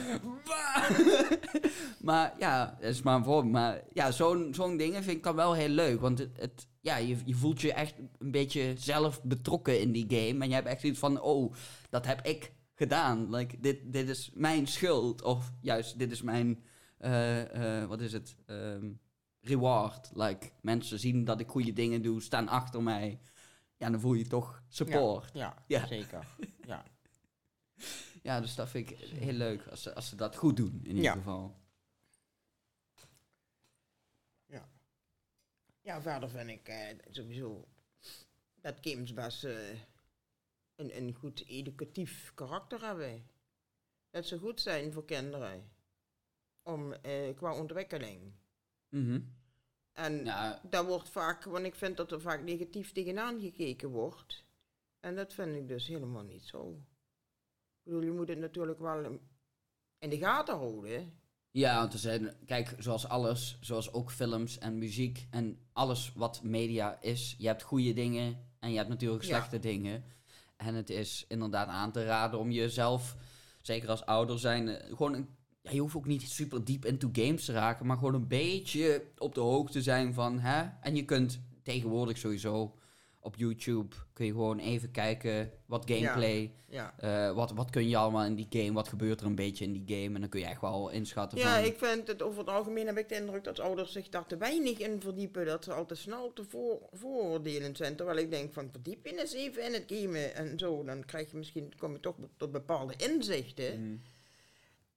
Maar ja, dat is maar een voorbeeld. Maar ja, zo'n zo'n dingen vind ik dan wel heel leuk. Want het, het, ja, je, je voelt je echt een beetje zelf betrokken in die game. En je hebt echt zoiets van, oh, dat heb ik gedaan. Like, dit, dit is mijn schuld. Of juist, dit is mijn, eh, eh, wat is het, Ehm, reward. Like, mensen zien dat ik goede dingen doe, staan achter mij. Ja, dan voel je toch support. Ja, Ja, Ja. zeker. Ja. dus dat vind ik heel leuk als ze, als ze dat goed doen, in ieder Ja. geval. ja, verder vind ik eh, sowieso dat games best eh, een, een goed educatief karakter hebben. Dat ze goed zijn voor kinderen. Om, eh, qua ontwikkeling. Mhm. En Ja, daar wordt vaak, want ik vind dat er vaak negatief tegenaan gekeken wordt. En dat vind ik dus helemaal niet zo. Ik bedoel, je moet het natuurlijk wel in de gaten houden. Ja, want er zijn, kijk, zoals alles, zoals ook films en muziek en alles wat media is. Je hebt goede dingen en je hebt natuurlijk Ja. slechte dingen. En het is inderdaad aan te raden om jezelf, zeker als ouder zijn, gewoon een, ja, je hoeft ook niet super diep into games te raken, maar gewoon een beetje op de hoogte zijn van, hè? En je kunt tegenwoordig sowieso op YouTube kun je gewoon even kijken wat gameplay, Ja, eh, wat, wat kun je allemaal in die game, wat gebeurt er een beetje in die game en dan kun je echt wel inschatten ja van... ik vind het over het algemeen heb ik de indruk dat ouders zich daar te weinig in verdiepen. Dat ze al te snel te voor, vooroordelend zijn. Terwijl ik denk van verdiep je eens even in het gamen en zo. Dan krijg je misschien, kom je toch tot bepaalde inzichten. Mm.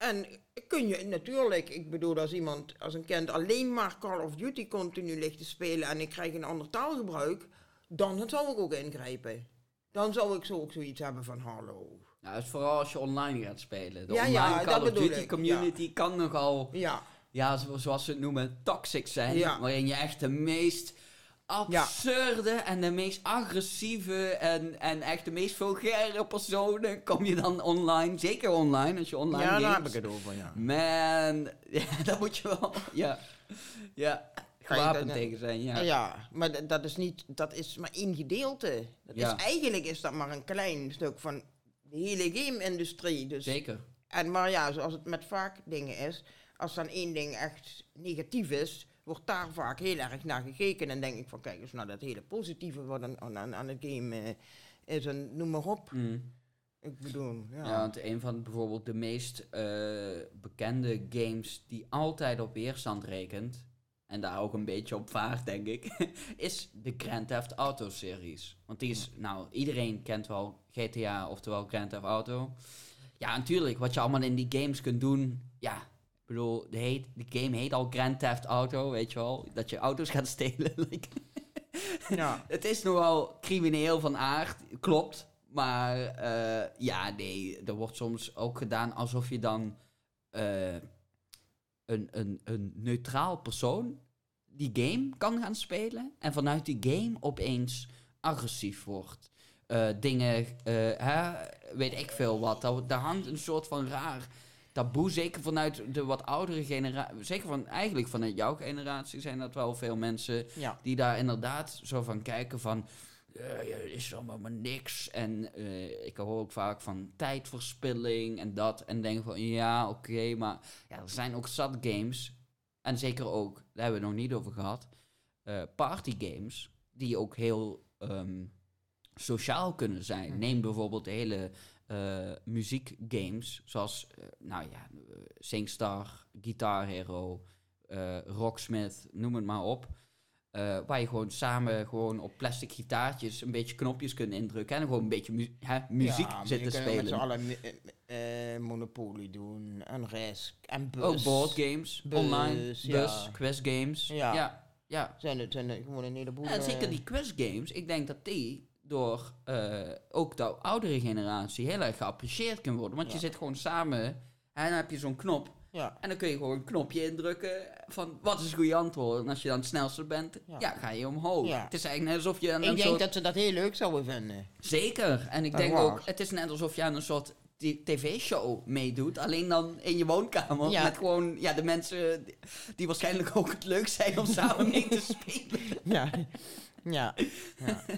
En kun je natuurlijk, ik bedoel, als iemand, als een kind alleen maar Call of Duty continu ligt te spelen en ik krijg een ander taalgebruik, dan zou ik ook ingrijpen. Dan zou ik zo ook zoiets hebben van hallo. Nou, het is vooral als je online gaat spelen. De Ja, online ja, Call of Duty ik, community kan nogal, Ja, ja, zo- zoals ze het noemen, toxic zijn. Ja. Waarin je echt de meest absurde en de meest agressieve en, en echt de meest vulgaire personen kom je dan online. Zeker online, als je online ja daar heb ik het over, ja. Man, ja, dat moet je wel, ja, ja, tegen zijn, ja. Ja, maar dat is niet, dat is maar één gedeelte. Dat Ja. is, eigenlijk is dat maar een klein stuk van de hele game-industrie. Dus Zeker. En maar ja, zoals het met vaak dingen is, als dan één ding echt negatief is, wordt daar vaak heel erg naar gekeken. En denk ik van, kijk eens naar dat hele positieve wat aan, aan, aan het game eh, is en noem maar op. Mm. Ik bedoel, ja. Ja, want een van bijvoorbeeld de meest eh, bekende games die altijd op weerstand rekent, en daar ook een beetje op vaart, denk ik, is de Grand Theft Auto series. Want die is, nou, iedereen kent wel GTA, oftewel Grand Theft Auto. Ja, natuurlijk, wat je allemaal in die games kunt doen, ja, bedoel, de, heet, de game heet al Grand Theft Auto, weet je wel, dat je auto's gaat stelen. like. ja. Het is nogal crimineel van aard, klopt. Maar eh, ja, nee, er wordt soms ook gedaan alsof je dan eh, een, een, een neutraal persoon die game kan gaan spelen. En vanuit die game opeens agressief wordt. Eh, dingen, hè, weet ik veel wat. Daar, daar hangt een soort van raar taboe. Zeker vanuit de wat oudere generatie. Zeker van eigenlijk vanuit jouw generatie zijn dat wel veel mensen ja. die daar inderdaad zo van kijken van... ja, het is allemaal maar niks. En eh, ik hoor ook vaak van tijdverspilling en dat. En denk van, ja, oké, maar ja, er zijn ook zat games. En zeker ook, daar hebben we het nog niet over gehad... eh party games, die ook heel ehm, sociaal kunnen zijn. Mhm. Neem bijvoorbeeld de hele muziekgames, zoals, eh, nou ja, eh, SingStar, Guitar Hero, eh, Rocksmith, noem het maar op. Eh, waar je gewoon samen gewoon op plastic gitaartjes een beetje knopjes kunt indrukken en gewoon een beetje mu- hè, muziek Ja, zitten je kunt met z'n spelen. allen eh, eh, Monopoly doen, en Risk, en Bus. Ook boardgames, Bus, online, ja. bus. Ja, Ja. ja. ja. Zijn het, zijn het gewoon een heleboel... en zeker eh, die quizgames, ik denk dat die door eh, ook de oudere generatie heel erg geapprecieerd kunnen worden. Want je zit gewoon samen en dan heb je zo'n knop Ja, En dan kun je gewoon een knopje indrukken van wat is het goede antwoord. En als je dan het snelste bent, ja, Ja. ga je omhoog. Ja. Het is eigenlijk net alsof je aan ik een denk soort... dat ze dat heel leuk zouden vinden. Zeker. En ik Dat denk waar. ook, het is net alsof je aan een soort tv-show meedoet. Alleen dan in je woonkamer. Ja. Met gewoon ja, de mensen die, die waarschijnlijk ook het leuk zijn om samen mee te spelen. Ja. Ja. ja.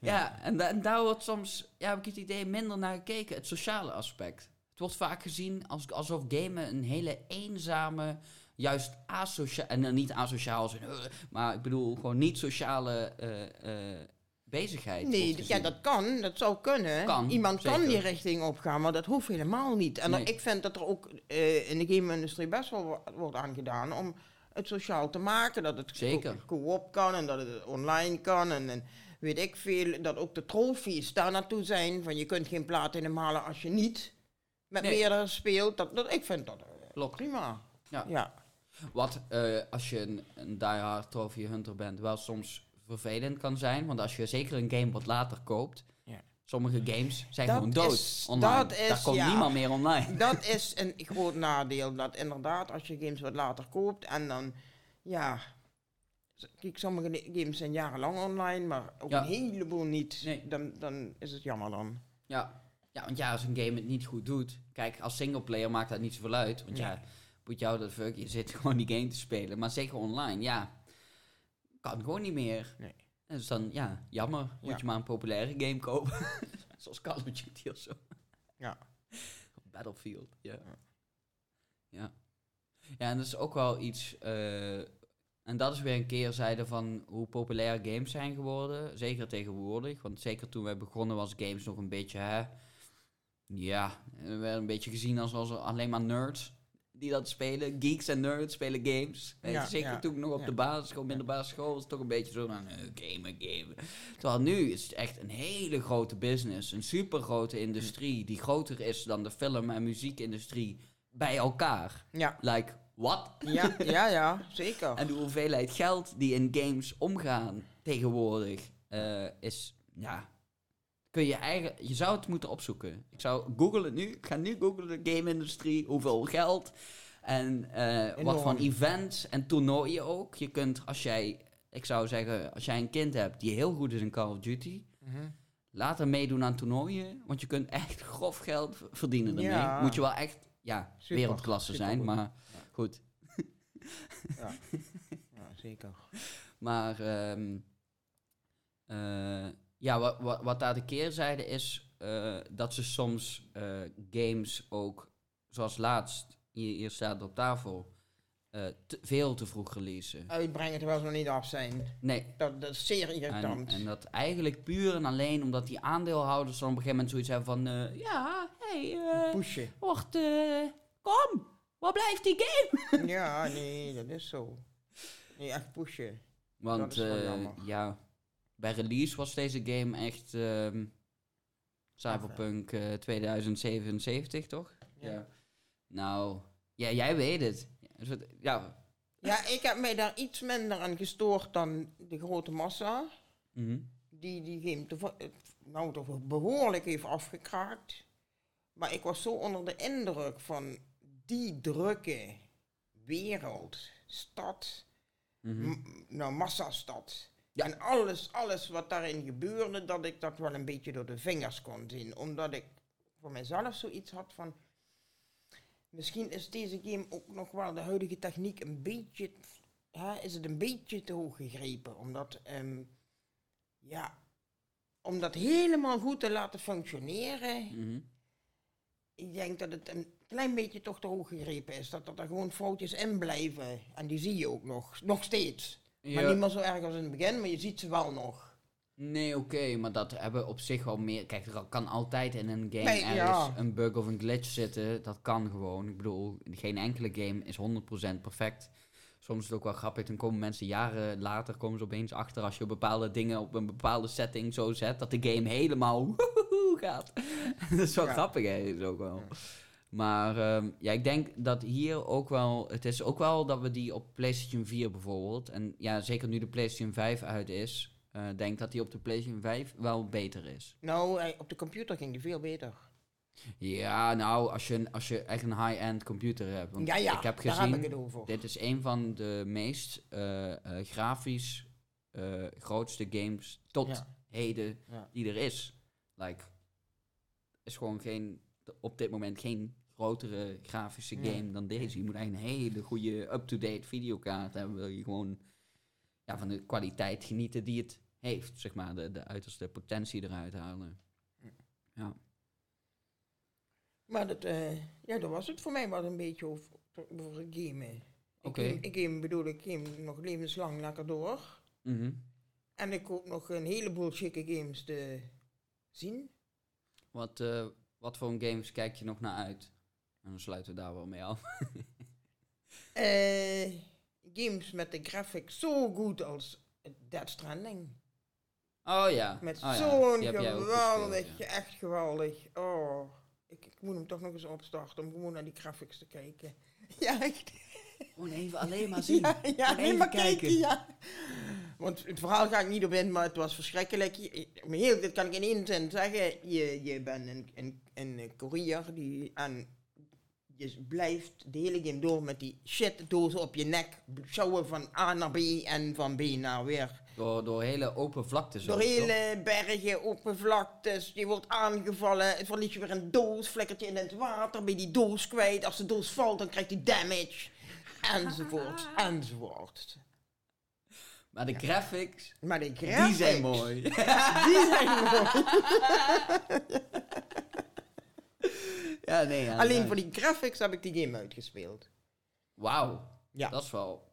Ja, en, da- en daar wordt soms, ja, heb ik het idee, minder naar gekeken. Het sociale aspect. Het wordt vaak gezien als, alsof gamen een hele eenzame, juist asociaal, en dan niet asociaal, zijn, "Ugh", maar ik bedoel gewoon niet sociale eh, eh, bezigheid. Nee, ja, dat kan. Dat zou kunnen. Kan, Iemand kan die richting opgaan, maar dat hoeft helemaal niet. En Nee. ik vind dat er ook eh, in de game-industrie best wel wo- wordt aangedaan om het sociaal te maken. Dat het Zeker. co-op kan en dat het online kan. En, en weet ik veel, dat ook de trofies daar naartoe zijn. Van je kunt geen platinum halen als je niet met Nee. meerdere speelt. Dat, dat, ik vind dat eh, Klopt. prima. Ja. ja. Wat eh, als je een, een diehard trophy hunter bent, wel soms vervelend kan zijn. Want als je zeker een game wat later koopt. Sommige games zijn Dat gewoon dood is- online. dat is, Daar komt ja. niemand meer online. Dat is een groot nadeel. Dat inderdaad, als je games wat later koopt en dan ja. Kijk, sommige games zijn jarenlang online, maar ook Ja. een heleboel niet. Nee. Dan, dan is het jammer dan. Ja. ja, want ja, als een game het niet goed doet. Kijk, als singleplayer maakt dat niet zoveel uit. Want ja, Ja. moet jou dat fuck, je zit gewoon die game te spelen. Maar zeker online, ja, kan gewoon niet meer. Nee. Dus dan, ja, jammer. Moet Ja. je maar een populaire game kopen. Zoals Call of Duty of zo. Ja. Battlefield, ja. Ja. Ja. Ja, en dat is ook wel iets... eh, en dat is weer een keerzijde van hoe populair games zijn geworden. Zeker tegenwoordig. Want zeker toen wij begonnen was games nog een beetje... Hè, ja, we werden een beetje gezien als, als alleen maar nerds die dat spelen. Geeks en nerds spelen games. Weet je, Ja, zeker ja, toen ik nog op ja. de basisschool, middelbare school, was het toch een beetje zo van, eh, gamen, gamen. Terwijl nu is het echt een hele grote business. Een super grote industrie die groter is dan de film- en muziekindustrie bij elkaar. Ja, Like, what? ja, ja, ja zeker. En de hoeveelheid geld die in games omgaan tegenwoordig eh, is, ja, kun je eigen, je zou het moeten opzoeken. Ik zou googlen het nu, ik ga nu googlen de game-industrie, hoeveel geld en eh, wat voor events en toernooien ook. Je kunt, als jij, ik zou zeggen, als jij een kind hebt die heel goed is in Call of Duty, Mhm. laat hem meedoen aan toernooien, want je kunt echt grof geld verdienen ermee. Ja. Moet je wel echt, ja, Super, wereldklasse zijn, maar goed. Ja. ja, zeker. Maar ehm, eh, ja, wat, wat, wat daar de keerzijde is, eh, dat ze soms eh, games ook, zoals laatst, hier, hier staat op tafel, eh, te- veel te vroeg releasen. Uitbrengen terwijl ze nog niet af zijn. Nee. Dat, dat is zeer En, irritant. en dat eigenlijk puur en alleen omdat die aandeelhouders dan op een gegeven moment zoiets hebben van, ja, hey, eh, Pushen. wacht, kom, waar blijft die game? ja, nee, dat is zo. Nee, echt pushen. Want ja, bij release was deze game echt ehm, Cyberpunk eh, 2077, toch? Ja. Nou, ja, jij weet het. Ja. Ja, ik heb mij daar iets minder aan gestoord dan de grote massa. mhm. Die die game nou, toch behoorlijk heeft afgekraakt. Maar ik was zo onder de indruk van die drukke wereld, stad, Mhm. m- nou, massastad. Ja. En alles, alles wat daarin gebeurde, dat ik dat wel een beetje door de vingers kon zien. Omdat ik voor mezelf zoiets had van... Misschien is deze game ook nog wel de huidige techniek een beetje... Hè, is het een beetje te hoog gegrepen. Omdat, ehm, ja... Om dat helemaal goed te laten functioneren... Mhm. Ik denk dat het een klein beetje toch te hoog gegrepen is. Dat, dat er gewoon foutjes in blijven. En die zie je ook nog. Nog steeds. Maar niet meer zo erg als in het begin, maar je ziet ze wel nog. Nee, oké, maar dat hebben op zich wel meer... Kijk, er kan altijd in een game Nee, ergens ja. een bug of een glitch zitten. Dat kan gewoon. Ik bedoel, geen enkele game is 100% perfect. Soms is het ook wel grappig, dan komen mensen jaren later komen ze opeens achter als je bepaalde dingen op een bepaalde setting zo zet, dat de game helemaal gaat. dat is wel Ja. grappig, hè, is ook wel. Ja. Maar ehm, ja, ik denk dat hier ook wel, het is ook wel dat we die op PlayStation 4 bijvoorbeeld, en ja, zeker nu de PlayStation 5 uit is, eh denk dat die op de PlayStation 5 wel beter is. Nou, eh, op de computer ging die veel beter. Ja, nou, als je, als je echt een high-end computer hebt. Want ja, ja, ik heb daar gezien, heb ik het over. dit is een van de meest eh, grafisch grootste games tot Ja. heden die er is. Like, is gewoon geen, op dit moment geen grotere grafische game dan deze. Je moet eigenlijk een hele goede up-to-date videokaart hebben. Wil je gewoon ja, van de kwaliteit genieten die het heeft, zeg maar. De, de uiterste potentie eruit halen. Ja. Maar dat, eh, ja, dat was het voor mij wel een beetje over, over gamen. Oké. Ik, game, ik game bedoel, ik game nog levenslang lekker door. Mhm. En ik hoop nog een heleboel chique games te zien. Wat, eh, wat voor games kijk je nog naar uit? En dan sluiten we daar wel mee af. Eh, games met de graphics zo goed als Dead Stranding. Oh ja. Met oh, ja. zo'n ook geweldig, gespeeld, ja. echt geweldig. Oh, ik, ik moet hem toch nog eens opstarten om gewoon naar die graphics te kijken. Ja, echt. Gewoon even alleen maar zien. Ja, ja alleen maar kijken, kijken. ja. Want het verhaal ga ik niet op in, maar het was verschrikkelijk. Heel, dit kan ik in één zin zeggen. Je, je bent een, een, een courier die aan je blijft de hele game door met die shit dozen op je nek. Sjouwen van A naar B en van B naar weer. Door, door hele open vlaktes. Door ook, toch? hele bergen, open vlaktes. Je wordt aangevallen. Het verlies je weer een doos. Flikkert je in het water. Ben je die doos kwijt. Als de doos valt, dan krijgt hij damage. Enzovoort. Enzovoort. Maar de graphics, Maar de die graphics, zijn mooi. Die zijn mooi. ja, nee. Ja, Alleen voor die graphics heb ik die game uitgespeeld. Wauw. Ja. Dat is wel...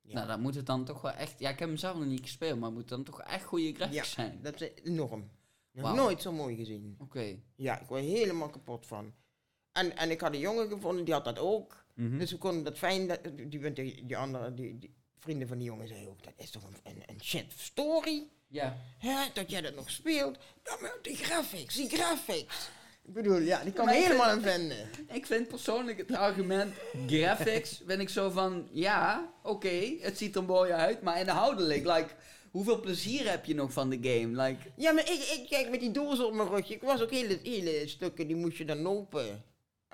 Ja. Nou, dan moet het dan toch wel echt... Ja, ik heb hem zelf nog niet gespeeld, maar het moet dan toch echt goede graphics Ja, zijn. dat is enorm. Nog Wauw. nooit zo mooi gezien. Oké. Ja, ik word er helemaal kapot van. En, en ik had een jongen gevonden, die had dat ook. Mhm. Dus we konden dat fijn, dat, die, die, die, die andere, die, die vrienden van die jongen zeiden ook, dat is toch een, een, een shit story? Ja. Hè, dat jij dat nog speelt? Ja, maar die graphics, die graphics. Ik bedoel, ja, die kan Maar helemaal aan vinden. Ik vind persoonlijk het argument graphics, ben ik zo van, ja, oké, het ziet er mooi uit, maar inhoudelijk, like, hoeveel plezier heb je nog van de game? Like, Ja, maar ik, ik kijk met die dozen op mijn rugje. Ik was ook hele, hele stukken, die moest je dan lopen.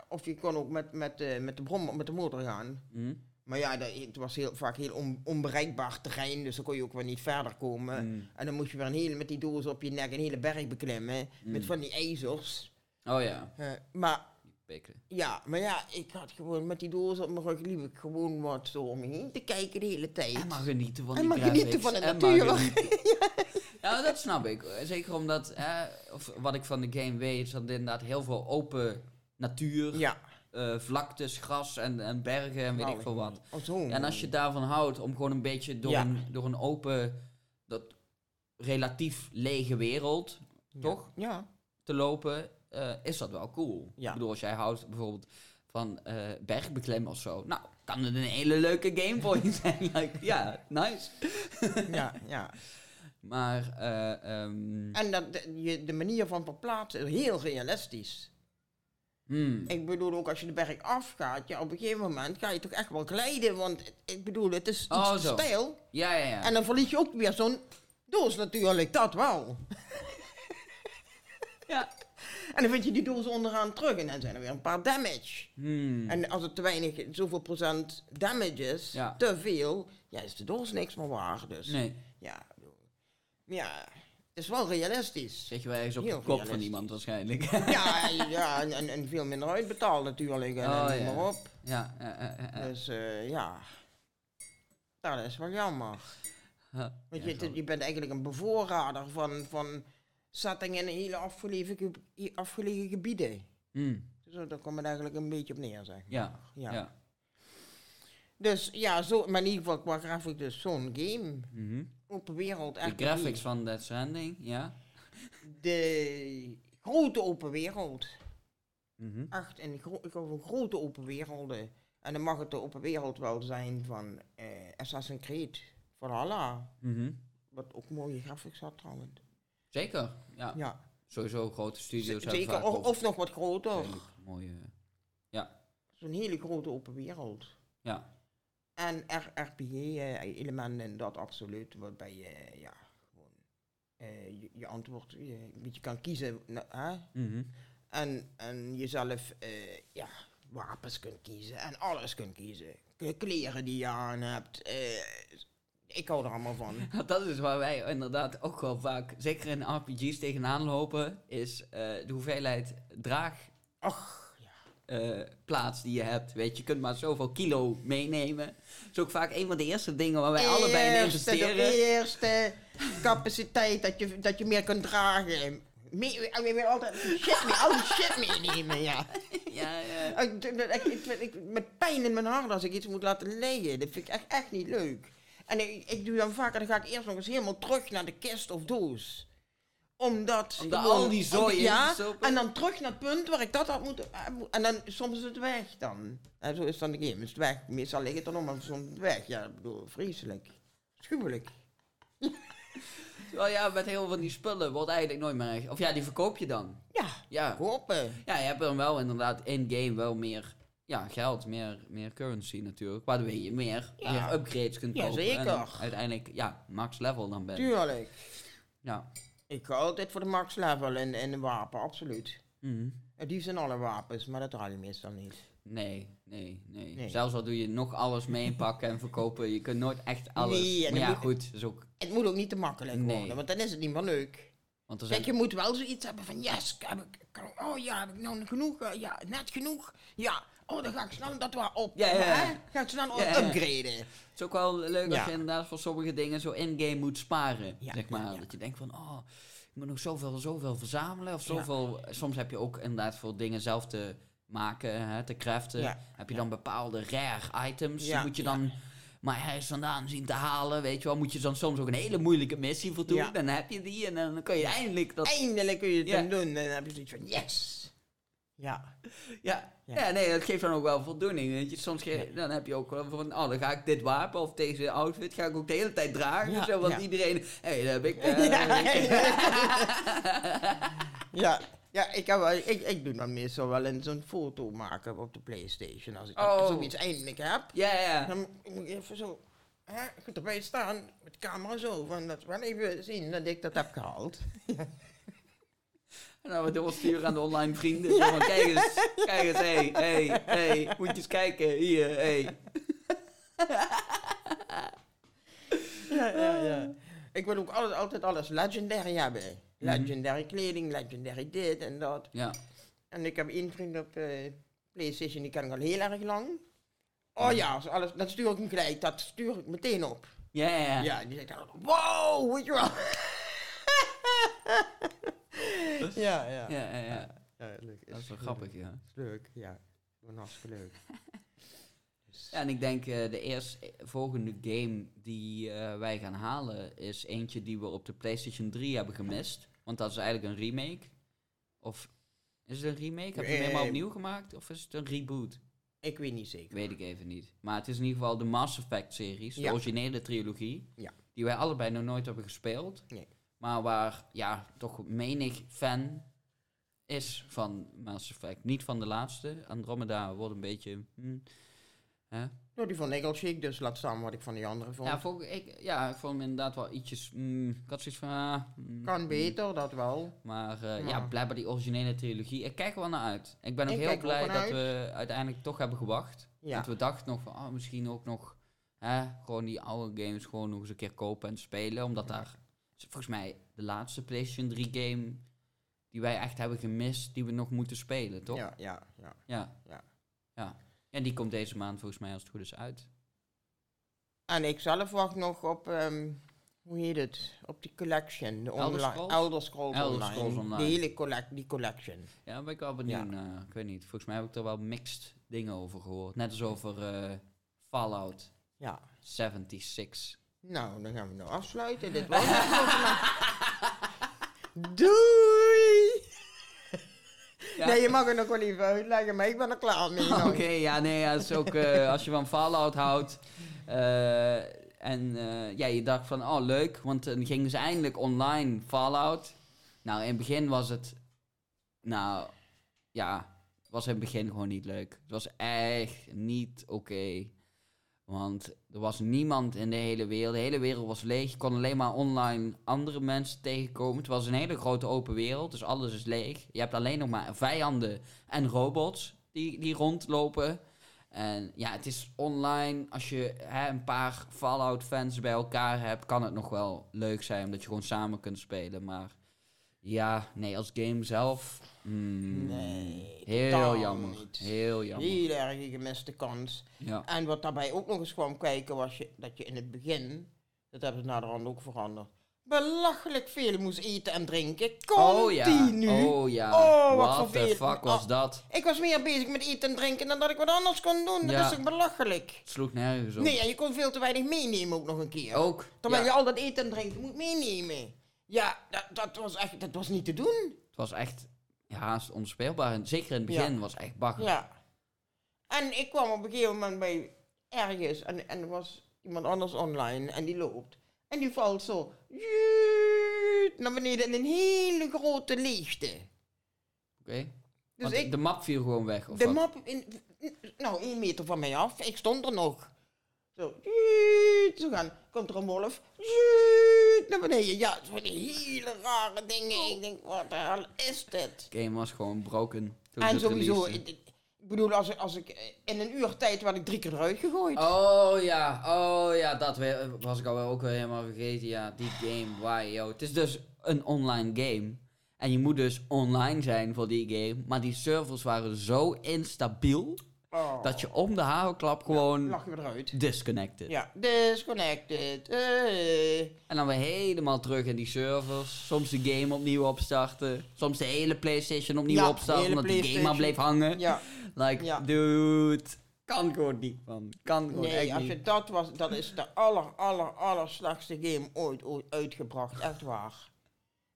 Of je kon ook met, met, eh, met, de, brom, met de motor gaan. hm, Maar ja, dat, het was heel, vaak heel on- onbereikbaar terrein, dus dan kon je ook wel niet verder komen. hm. En dan moest je weer een hele, met die dozen op je nek een hele berg beklimmen. Met van die ijzers. Oh ja, Eh, maar pikken. ja, maar ja, ik had gewoon met die dozen op mijn rug liep ik gewoon wat zo om me heen te kijken de hele tijd. En maar genieten van En die maar genieten van de en natuur. Ja, dat snap ik. Zeker omdat, hè, of wat ik van de game weet, is dat er inderdaad heel veel open natuur, Ja. eh, vlaktes, gras en, en bergen en weet ik veel wat. Oh, zo. En als je daarvan houdt om gewoon een beetje door, Ja. een, door een open, dat relatief lege wereld, Ja. toch? Ja. te lopen, eh, is dat wel cool. Ja. Ik bedoel, als jij houdt bijvoorbeeld van bergbeklimmen of zo, nou, kan het een hele leuke game voor je zijn. Like, ja, nice. ja, ja. Maar, eh, ehm, En dat, de, de manier van verplaatsen is heel realistisch. hmm, Ik bedoel, ook als je de berg afgaat, ja, op een gegeven moment ga je toch echt wel glijden. Want ik bedoel, het is Oh, stijl. ja, ja, ja. En dan verlies je ook weer zo'n doos natuurlijk, dat wel. ja. En dan vind je die doos onderaan terug en dan zijn er weer een paar damage. Hmm. En als het te weinig, zoveel procent damage is, Ja. te veel, ja, is de doos niks meer waard. Dus Nee, ja, ja, het is wel realistisch. zet je wel ergens op Heel de kop van iemand waarschijnlijk. Ja, ja en, veel minder uitbetaald natuurlijk. En, Oh, en noem ja. maar op. ja. Dus eh, ja, dat is wel jammer. Want ja, je, je bent eigenlijk een bevoorrader van, van settingen in hele afgelegen, ge- afgelegen gebieden. Hmm, Dus daar komt het eigenlijk een beetje op neer, zeg maar. Ja, Ja. ja. Dus ja, zo, maar in ieder geval qua grafiek dus zo'n game. Mhm. Open wereld. De echt graphics van Death Stranding, ja. De grote open wereld. Mhm. Echt een, gro ik van grote open werelden. En dan mag het de open wereld wel zijn van eh, Assassin's Creed. Valhalla. Mhm. Wat ook mooie graphics had trouwens. Zeker, ja. Ja, Sowieso grote studio's Z- zeker. Of, nog wat groter. mooie... Zo'n hele grote open wereld. Ja. En RPG-elementen, dat absoluut. Waarbij je, ja, gewoon eh, je, je antwoord je, een beetje kan kiezen. nou, hè? Mhm. En, en jezelf, eh, ja, wapens kunt kiezen. En alles kunt kiezen. Kleren die je aan hebt. eh, ik hou er allemaal van. Dat is waar wij inderdaad ook wel vaak, zeker in RPG's, tegenaan lopen, is eh, de hoeveelheid draag Ach, eh, plaats die je hebt. Weet je, je kunt maar zoveel kilo meenemen. Dat is ook vaak een van de eerste dingen waar wij allebei in investeren. De eerste capaciteit dat je, dat je meer kunt dragen. Mee, en je wil altijd shit mee, al die shit meenemen, ja. Ja, ja. Ik, ik, ik, ik- met pijn in mijn hart als ik iets moet laten liggen. Dat vind ik echt, echt niet leuk. En ik, ik doe dan vaker, dan ga ik eerst nog eens helemaal terug naar de kist of doos. Omdat... Omdat gewoon- al die zooi Ja, en dan terug naar het punt waar ik dat had moeten... En dan soms is het weg dan. En zo is dan de game, is het weg. Meestal ligt het dan nog, maar soms is het weg. Ja, ik bedoel, vreselijk. Schuwelijk. Terwijl ja, met heel veel van die spullen wordt eigenlijk nooit meer echt... Of ja, die verkoop je dan. Ja, Ja, kopen. ja je hebt dan wel inderdaad in-game wel meer ja, geld, meer, meer currency natuurlijk. Waardoor je meer, Ja. meer upgrades kunt Ja, kopen. zeker. En uiteindelijk, ja, max level dan bent. Tuurlijk. Ja. Ik ga altijd voor de max level in, in een wapen, absoluut. Mhm. Het liefst in alle wapens, maar dat haal je meestal niet. Nee, nee, nee, Nee. Zelfs al doe je nog alles mee inpakken en verkopen, je kunt nooit echt alles. Nee, en maar ja, moet- goed, is ook. Het moet ook niet te makkelijk Nee. worden, want dan is het niet meer leuk. Want zijn. Kijk, je moet wel zoiets hebben van, yes, heb ik, kan- oh ja, heb ik nou genoeg? Ja, net genoeg? Ja, oh, dan ga ik snel dat wel op. Ja, ja, ja. hè? Ga ik snel Ja, ja. upgraden. Het is ook wel leuk als je inderdaad voor sommige dingen zo in-game moet sparen. Ja, zeg maar. Dat je denkt van, oh, ik moet nog zoveel, zoveel verzamelen. Of zoveel. Soms heb je ook inderdaad voor dingen zelf te maken, hè, te craften. Heb je dan bepaalde rare items. Die moet je dan maar hij is vandaan zien te halen. Weet je wel, moet je dan soms ook een hele moeilijke missie voor doen. Ja. Dan heb je die en dan kan je eindelijk dat. Eindelijk kun je het Ja. dan doen en dan heb je zoiets van, yes. Ja, Ja, Ja. ja. nee, dat geeft dan ook wel voldoening. Weet je. Soms ge- dan heb je ook wel van, oh, dan ga ik dit wapen of deze outfit ga ik ook de hele tijd dragen. Ja, zo, want iedereen, hé, hey, dat heb ik. eh, Ja, ja. Ik, heb wel, ik, ik doe dan meestal wel een zo'n foto maken op de Playstation. Als ik Oh. zoiets eindelijk heb, ja, ja. dan moet ik even zo hè, goed erbij staan met de camera zo. Van dat we wel even zien dat ik dat heb gehaald. En dan we doorsturen aan de online vrienden. Zo van, kijk eens, kijk eens, hé, hey, hé, hey, moet je eens kijken, hier, hé. Hey. Ja, ja, ja. Ik wil ook alles, altijd alles legendary hebben. Legendary kleding, legendary dit en dat. Ja, En ik heb één vriend op eh, PlayStation, die ken ik al heel erg lang. Oh ja, als alles, dat stuur ik hem gelijk, dat stuur ik meteen op. ja, ja. ja. Ja, die zegt dan, wow, weet je wel. ja, ja. Ja, ja, ja. Ja, leuk. Dat is wel grappig, ja. Is leuk, ja. Gewoon hartstikke leuk. Ja, en ik denk eh, de eerste volgende game die eh, wij gaan halen is eentje die we op de PlayStation 3 hebben gemist. Want dat is eigenlijk een remake. Of is het een remake? Heb je hem helemaal Eh, opnieuw gemaakt? Of is het een reboot? Ik weet niet zeker. Weet ik even niet. Maar het is in ieder geval de Mass Effect series, de Ja. originele trilogie. Ja. Die wij allebei nog nooit hebben gespeeld. Nee. Maar waar ja, toch menig fan is van Mass Effect. Niet van de laatste. Andromeda wordt een beetje... hm, hè? Nou, die van Eagle dus laat staan wat ik van die andere vond. Ja, vond ik, ja, ik vond hem inderdaad wel ietsjes... mm, ik had zoiets van... ah, mm, kan beter, dat wel. Maar eh, ja, Ja. blijkbaar die originele trilogie. Ik kijk er wel naar uit. Ik ben ook Ik heel ook blij dat uit. we uiteindelijk toch hebben gewacht. Ja. Want we dachten nog van, oh, misschien ook nog... Hè, gewoon die oude games gewoon nog eens een keer kopen en spelen. Omdat daar... Volgens mij de laatste PlayStation 3 game... Die wij echt hebben gemist, die we nog moeten spelen, toch? Ja, ja, ja. Ja. Ja. ja. En die komt deze maand volgens mij als het goed is uit. En ik zelf wacht nog op, ehm, hoe heet het? Op die collection. De Elder Scrolls? Elder Scrolls Elder Online. Scrolls Online. Die hele collect, die collection. Ja, daar ben ik wel benieuwd naar. Ik weet niet. Volgens mij heb ik er wel mixed dingen over gehoord. Net als over eh, Fallout Ja. 76. Nou, dan gaan we nou afsluiten. Dit was het voor vandaag. Doei! Ja. Nee, je mag het nog wel even uitleggen, maar ik ben er klaar mee. nou. Oké, ja, nee, ja, het is ook eh, als je van Fallout houdt. eh, en eh, ja, je dacht van, oh leuk, want dan gingen ze eindelijk online Fallout. Nou, in het begin was het, nou, ja, was in het begin gewoon niet leuk. Het was echt niet oké. Want er was niemand in de hele wereld. De hele wereld was leeg. Je kon alleen maar online andere mensen tegenkomen. Het was een hele grote open wereld, dus alles is leeg. Je hebt alleen nog maar vijanden en robots die, die rondlopen. En ja, het is online. Als je hè, een paar Fallout-fans bij elkaar hebt, kan het nog wel leuk zijn, omdat je gewoon samen kunt spelen. Maar ja, nee, als game zelf. Mm, Nee, heel jammer. niet. Heel jammer. Heel erg gemiste kans. Ja. En wat daarbij ook nog eens kwam kijken, was je, dat je in het begin, dat hebben ze naderhand ook veranderd, belachelijk veel moest eten en drinken. Oh ja. Continu. Oh ja. Oh, wat What the fuck was Oh. dat? Ik was meer bezig met eten en drinken dan dat ik wat anders kon doen. Dat Ja. is toch belachelijk? Het sloeg nergens op. Nee, en je kon veel te weinig meenemen ook nog een keer. Ook. Terwijl ja. je al dat eten en drinken moet meenemen. Ja, dat, dat was echt, dat was niet te doen. Het was echt ja, onspeelbaar. En Zeker in het begin Ja. was het echt bagger. Ja. En ik kwam op een gegeven moment bij ergens en, en er was iemand anders online en die loopt. En die valt zo naar beneden in een hele grote leegte. Oké. Dus ik, De map viel gewoon weg. Of de wat? map, in, nou één meter van mij af, ik stond er nog. Zo, zo gaan. Komt er een wolf, naar beneden. Ja, van die hele rare dingen. Ik denk, wat de hel is dit? game was gewoon broken. En het sowieso, ik- bedoel, als ik, als ik in een uur tijd werd ik drie keer eruit gegooid. Oh ja, oh ja, dat was ik alweer ook weer helemaal vergeten. Ja, die game, why, yo. Het is dus een online game. En je moet dus online zijn voor die game. Maar die servers waren zo instabiel Oh. dat je om de hagelklap gewoon weer eruit. disconnected. Ja, disconnected. eh. En dan weer helemaal terug in die servers. Soms de game opnieuw opstarten. Soms de hele PlayStation opnieuw Ja, opstarten. Omdat die game maar bleef hangen. Ja, Like, Ja. dude. Kan gewoon niet, man. Kan gewoon nee, echt als niet. je dat was, dat is de aller, aller, aller slechtste game ooit, ooit uitgebracht. Echt waar.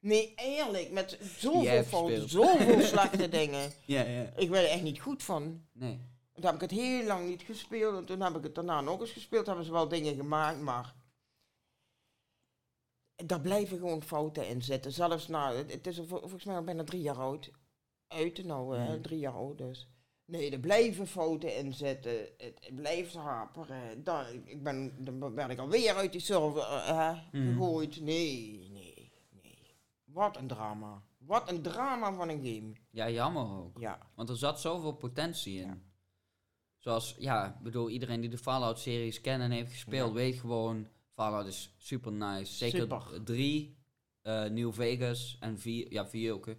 Nee, eerlijk, met zoveel fouten, zoveel slechte dingen. Ja, ja. Ik werd er echt niet goed van. Nee. Toen heb ik het heel lang niet gespeeld. En toen heb ik het daarna nog eens gespeeld. Hebben ze wel dingen gemaakt, maar... Daar blijven gewoon fouten in zitten. Zelfs na... Het, is vol- volgens mij al bijna drie jaar oud. Uit, nou, hè, Mhm. drie jaar oud dus. Nee, er blijven fouten in zitten. Het, het blijft haperen. Dan, ik ben, dan ben ik alweer uit die server eh, hè, Mhm. gegooid. Nee, nee, nee. Wat een drama. Wat een drama van een game. Ja, jammer ook. Ja. Want er zat zoveel potentie in. Ja. Zoals, ja, bedoel, iedereen die de Fallout-series kent en heeft gespeeld, Ja. weet gewoon, Fallout is super nice. Zeker drie, eh, New Vegas en vier, ja, vier ook. hè,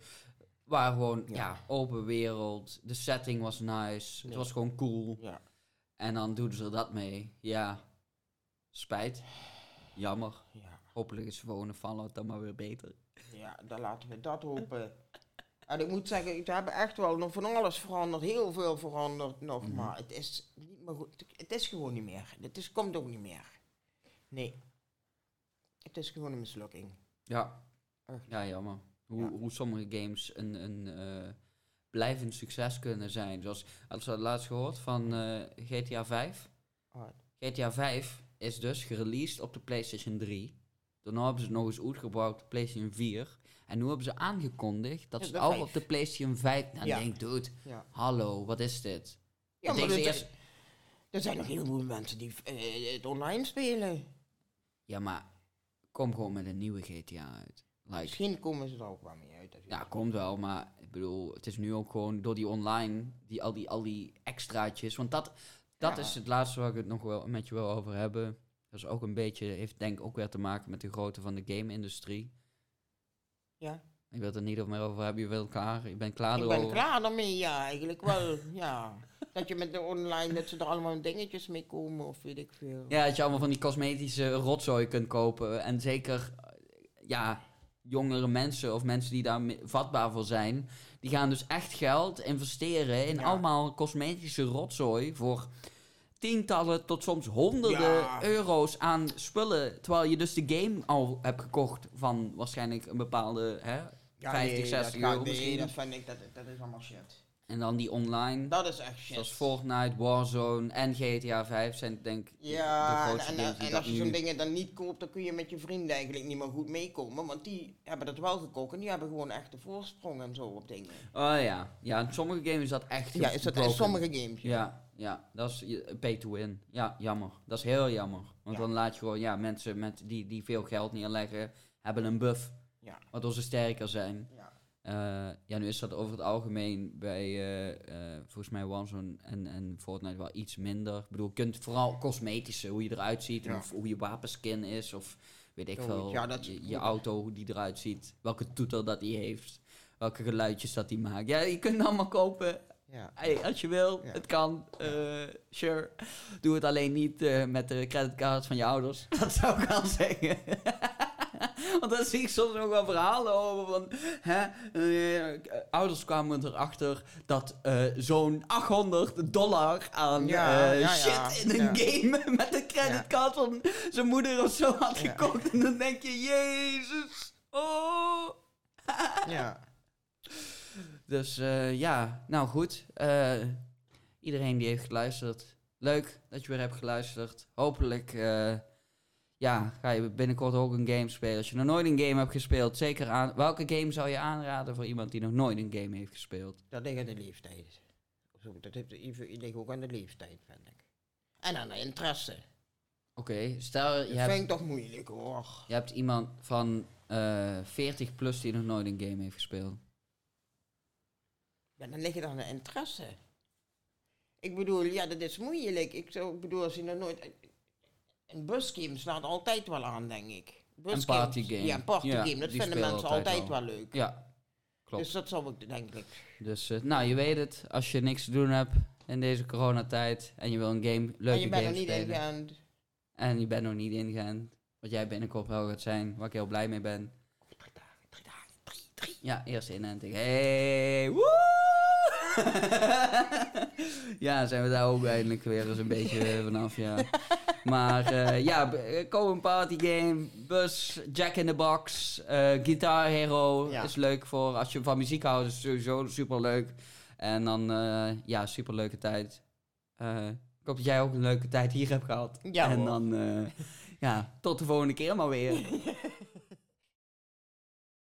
Waren gewoon, ja. Ja. open wereld. De setting was nice. Het was gewoon cool. Ja. En dan doen ze er dat mee. Ja, spijt. Jammer. Ja. Hopelijk is gewoon Fallout dan maar weer beter. Ja, dan laten we dat hopen. En ik moet zeggen, ik heb echt wel nog van alles veranderd, heel veel veranderd nog, Mhm. maar het is niet meer goed. Het is gewoon niet meer. Het is, komt ook niet meer. Nee. Het is gewoon een mislukking. Ja, Echt. ja jammer. Hoe, Ja. hoe sommige games een, een eh, blijvend succes kunnen zijn. Zoals, hadden we laatst gehoord van GTA 5. Ah, GTA 5 is dus gereleased op de PlayStation 3. Daarna hebben ze het nog eens uitgebracht op de PlayStation 4. En nu hebben ze aangekondigd dat Ja, ze vijf. op de PlayStation 5... Nou, Ja. denk dude, ja. hallo, wat is dit? Ja, Ik maar er, eerst- er zijn nog heel veel mensen die eh, het online spelen. Ja, maar kom gewoon met een nieuwe GTA uit. Like, Misschien komen ze er ook wel mee uit. Ja, komt wel, maar ik bedoel, het is nu ook gewoon door die online, die, al, die, al die extraatjes. Want dat, dat Ja. is het laatste waar ik het nog wel met je wil over hebben. Dat is ook een beetje, heeft denk ik ook weer te maken met de grootte van de game-industrie. Ja. Ik wil het er niet meer over hebben, je bent klaar, je bent klaar Ik ben erover. klaar daarmee, ja, eigenlijk wel. ja. Dat je met de online, dat ze er allemaal dingetjes mee komen, of weet ik veel. Ja, dat je allemaal van die cosmetische rotzooi kunt kopen. En zeker, ja, jongere mensen of mensen die daar vatbaar voor zijn, die gaan dus echt geld investeren in Ja. allemaal cosmetische rotzooi voor tientallen tot soms honderden Ja. euro's aan spullen. Terwijl je dus de game al hebt gekocht van waarschijnlijk een bepaalde hè, 50, nee, 60 dat gaat- euro Nee, misschien. dat vind ik, dat, dat is allemaal shit. En dan die online, Dat is echt shit. zoals Fortnite, Warzone en GTA 5 zijn denk ik Ja, en, grootste en, games die en dat als je zo'n dingen dan niet koopt, dan kun je met je vrienden eigenlijk niet meer goed meekomen. Want die hebben dat wel gekocht en die hebben gewoon echt de voorsprong en zo op dingen. Oh ja, ja, in sommige games is dat echt Ja, is dat in sommige games? Ja, ja, dat is pay to win. Ja, jammer. Dat is heel jammer. Want Ja. dan laat je gewoon, ja, mensen met die, die veel geld neerleggen, hebben een buff. Ja. Waardoor ze sterker zijn. Ja. Eh, ja, nu is dat over het algemeen bij, eh, eh, volgens mij Warzone en, en Fortnite wel iets minder. Ik bedoel, je kunt vooral cosmetische, hoe je eruit ziet, Ja. of hoe je wapenskin is, of weet ik Oh, veel, ja, dat je, je auto, hoe die eruit ziet, welke toeter dat die heeft, welke geluidjes dat die maakt. Ja, je kunt het allemaal kopen. Ja. Hey, als je wil, Ja. het kan. eh, sure. Doe het alleen niet eh, met de creditcards van je ouders. Dat zou ik wel zeggen. Want dan zie ik soms nog wel verhalen over van... Hè, eh, ouders kwamen erachter dat zo'n 800 dollar aan Ja, shit in een game met de creditcard van zijn moeder of zo had gekocht. En dan denk je, jezus. Oh. ja. Dus eh, ja, nou goed. Eh, iedereen die heeft geluisterd. Leuk dat je weer hebt geluisterd. Hopelijk eh, ja, ga je binnenkort ook een game spelen. Als je nog nooit een game hebt gespeeld, zeker aan. Welke game zou je aanraden voor iemand die nog nooit een game heeft gespeeld? Dat ligt aan de leeftijd. Dat ligt ook aan de leeftijd, vind ik. En aan de interesse. Oké, stel je Dat hebt, vind ik toch moeilijk hoor. je hebt iemand van eh 40 plus die nog nooit een game heeft gespeeld. Ja, dan ligt het aan de interesse. Ik bedoel, ja, dat is moeilijk. Ik, zou, ik bedoel, als je nog nooit... Een busgame slaat altijd wel aan, denk ik. Busgames- partygame. Ja, een partygame. Ja, dat vinden spelen mensen altijd wel. leuk. Ja, klopt. Dus dat zal ik, denk ik. Dus, eh, nou, je weet het. Als je niks te doen hebt in deze coronatijd en je wil een game, leuke en je bent game er niet spelen. ingeënt. En je bent nog niet ingeënt. Wat jij binnenkort wel gaat zijn, waar ik heel blij mee ben. Drie dagen, drie dagen, drie, drie. Ja, eerste inenting. Hey, woe! ja, zijn we daar ook eindelijk weer eens een beetje vanaf, ja. Maar eh, ja, eh, kom een party game, bus, Jack in the Box, eh Guitar Hero Ja. is leuk voor als je van muziek houdt, is sowieso super leuk. En dan, eh, ja, super leuke tijd. Ik hoop dat jij ook een leuke tijd hier hebt gehad. Ja, en hoor. dan, ja, tot de volgende keer maar weer.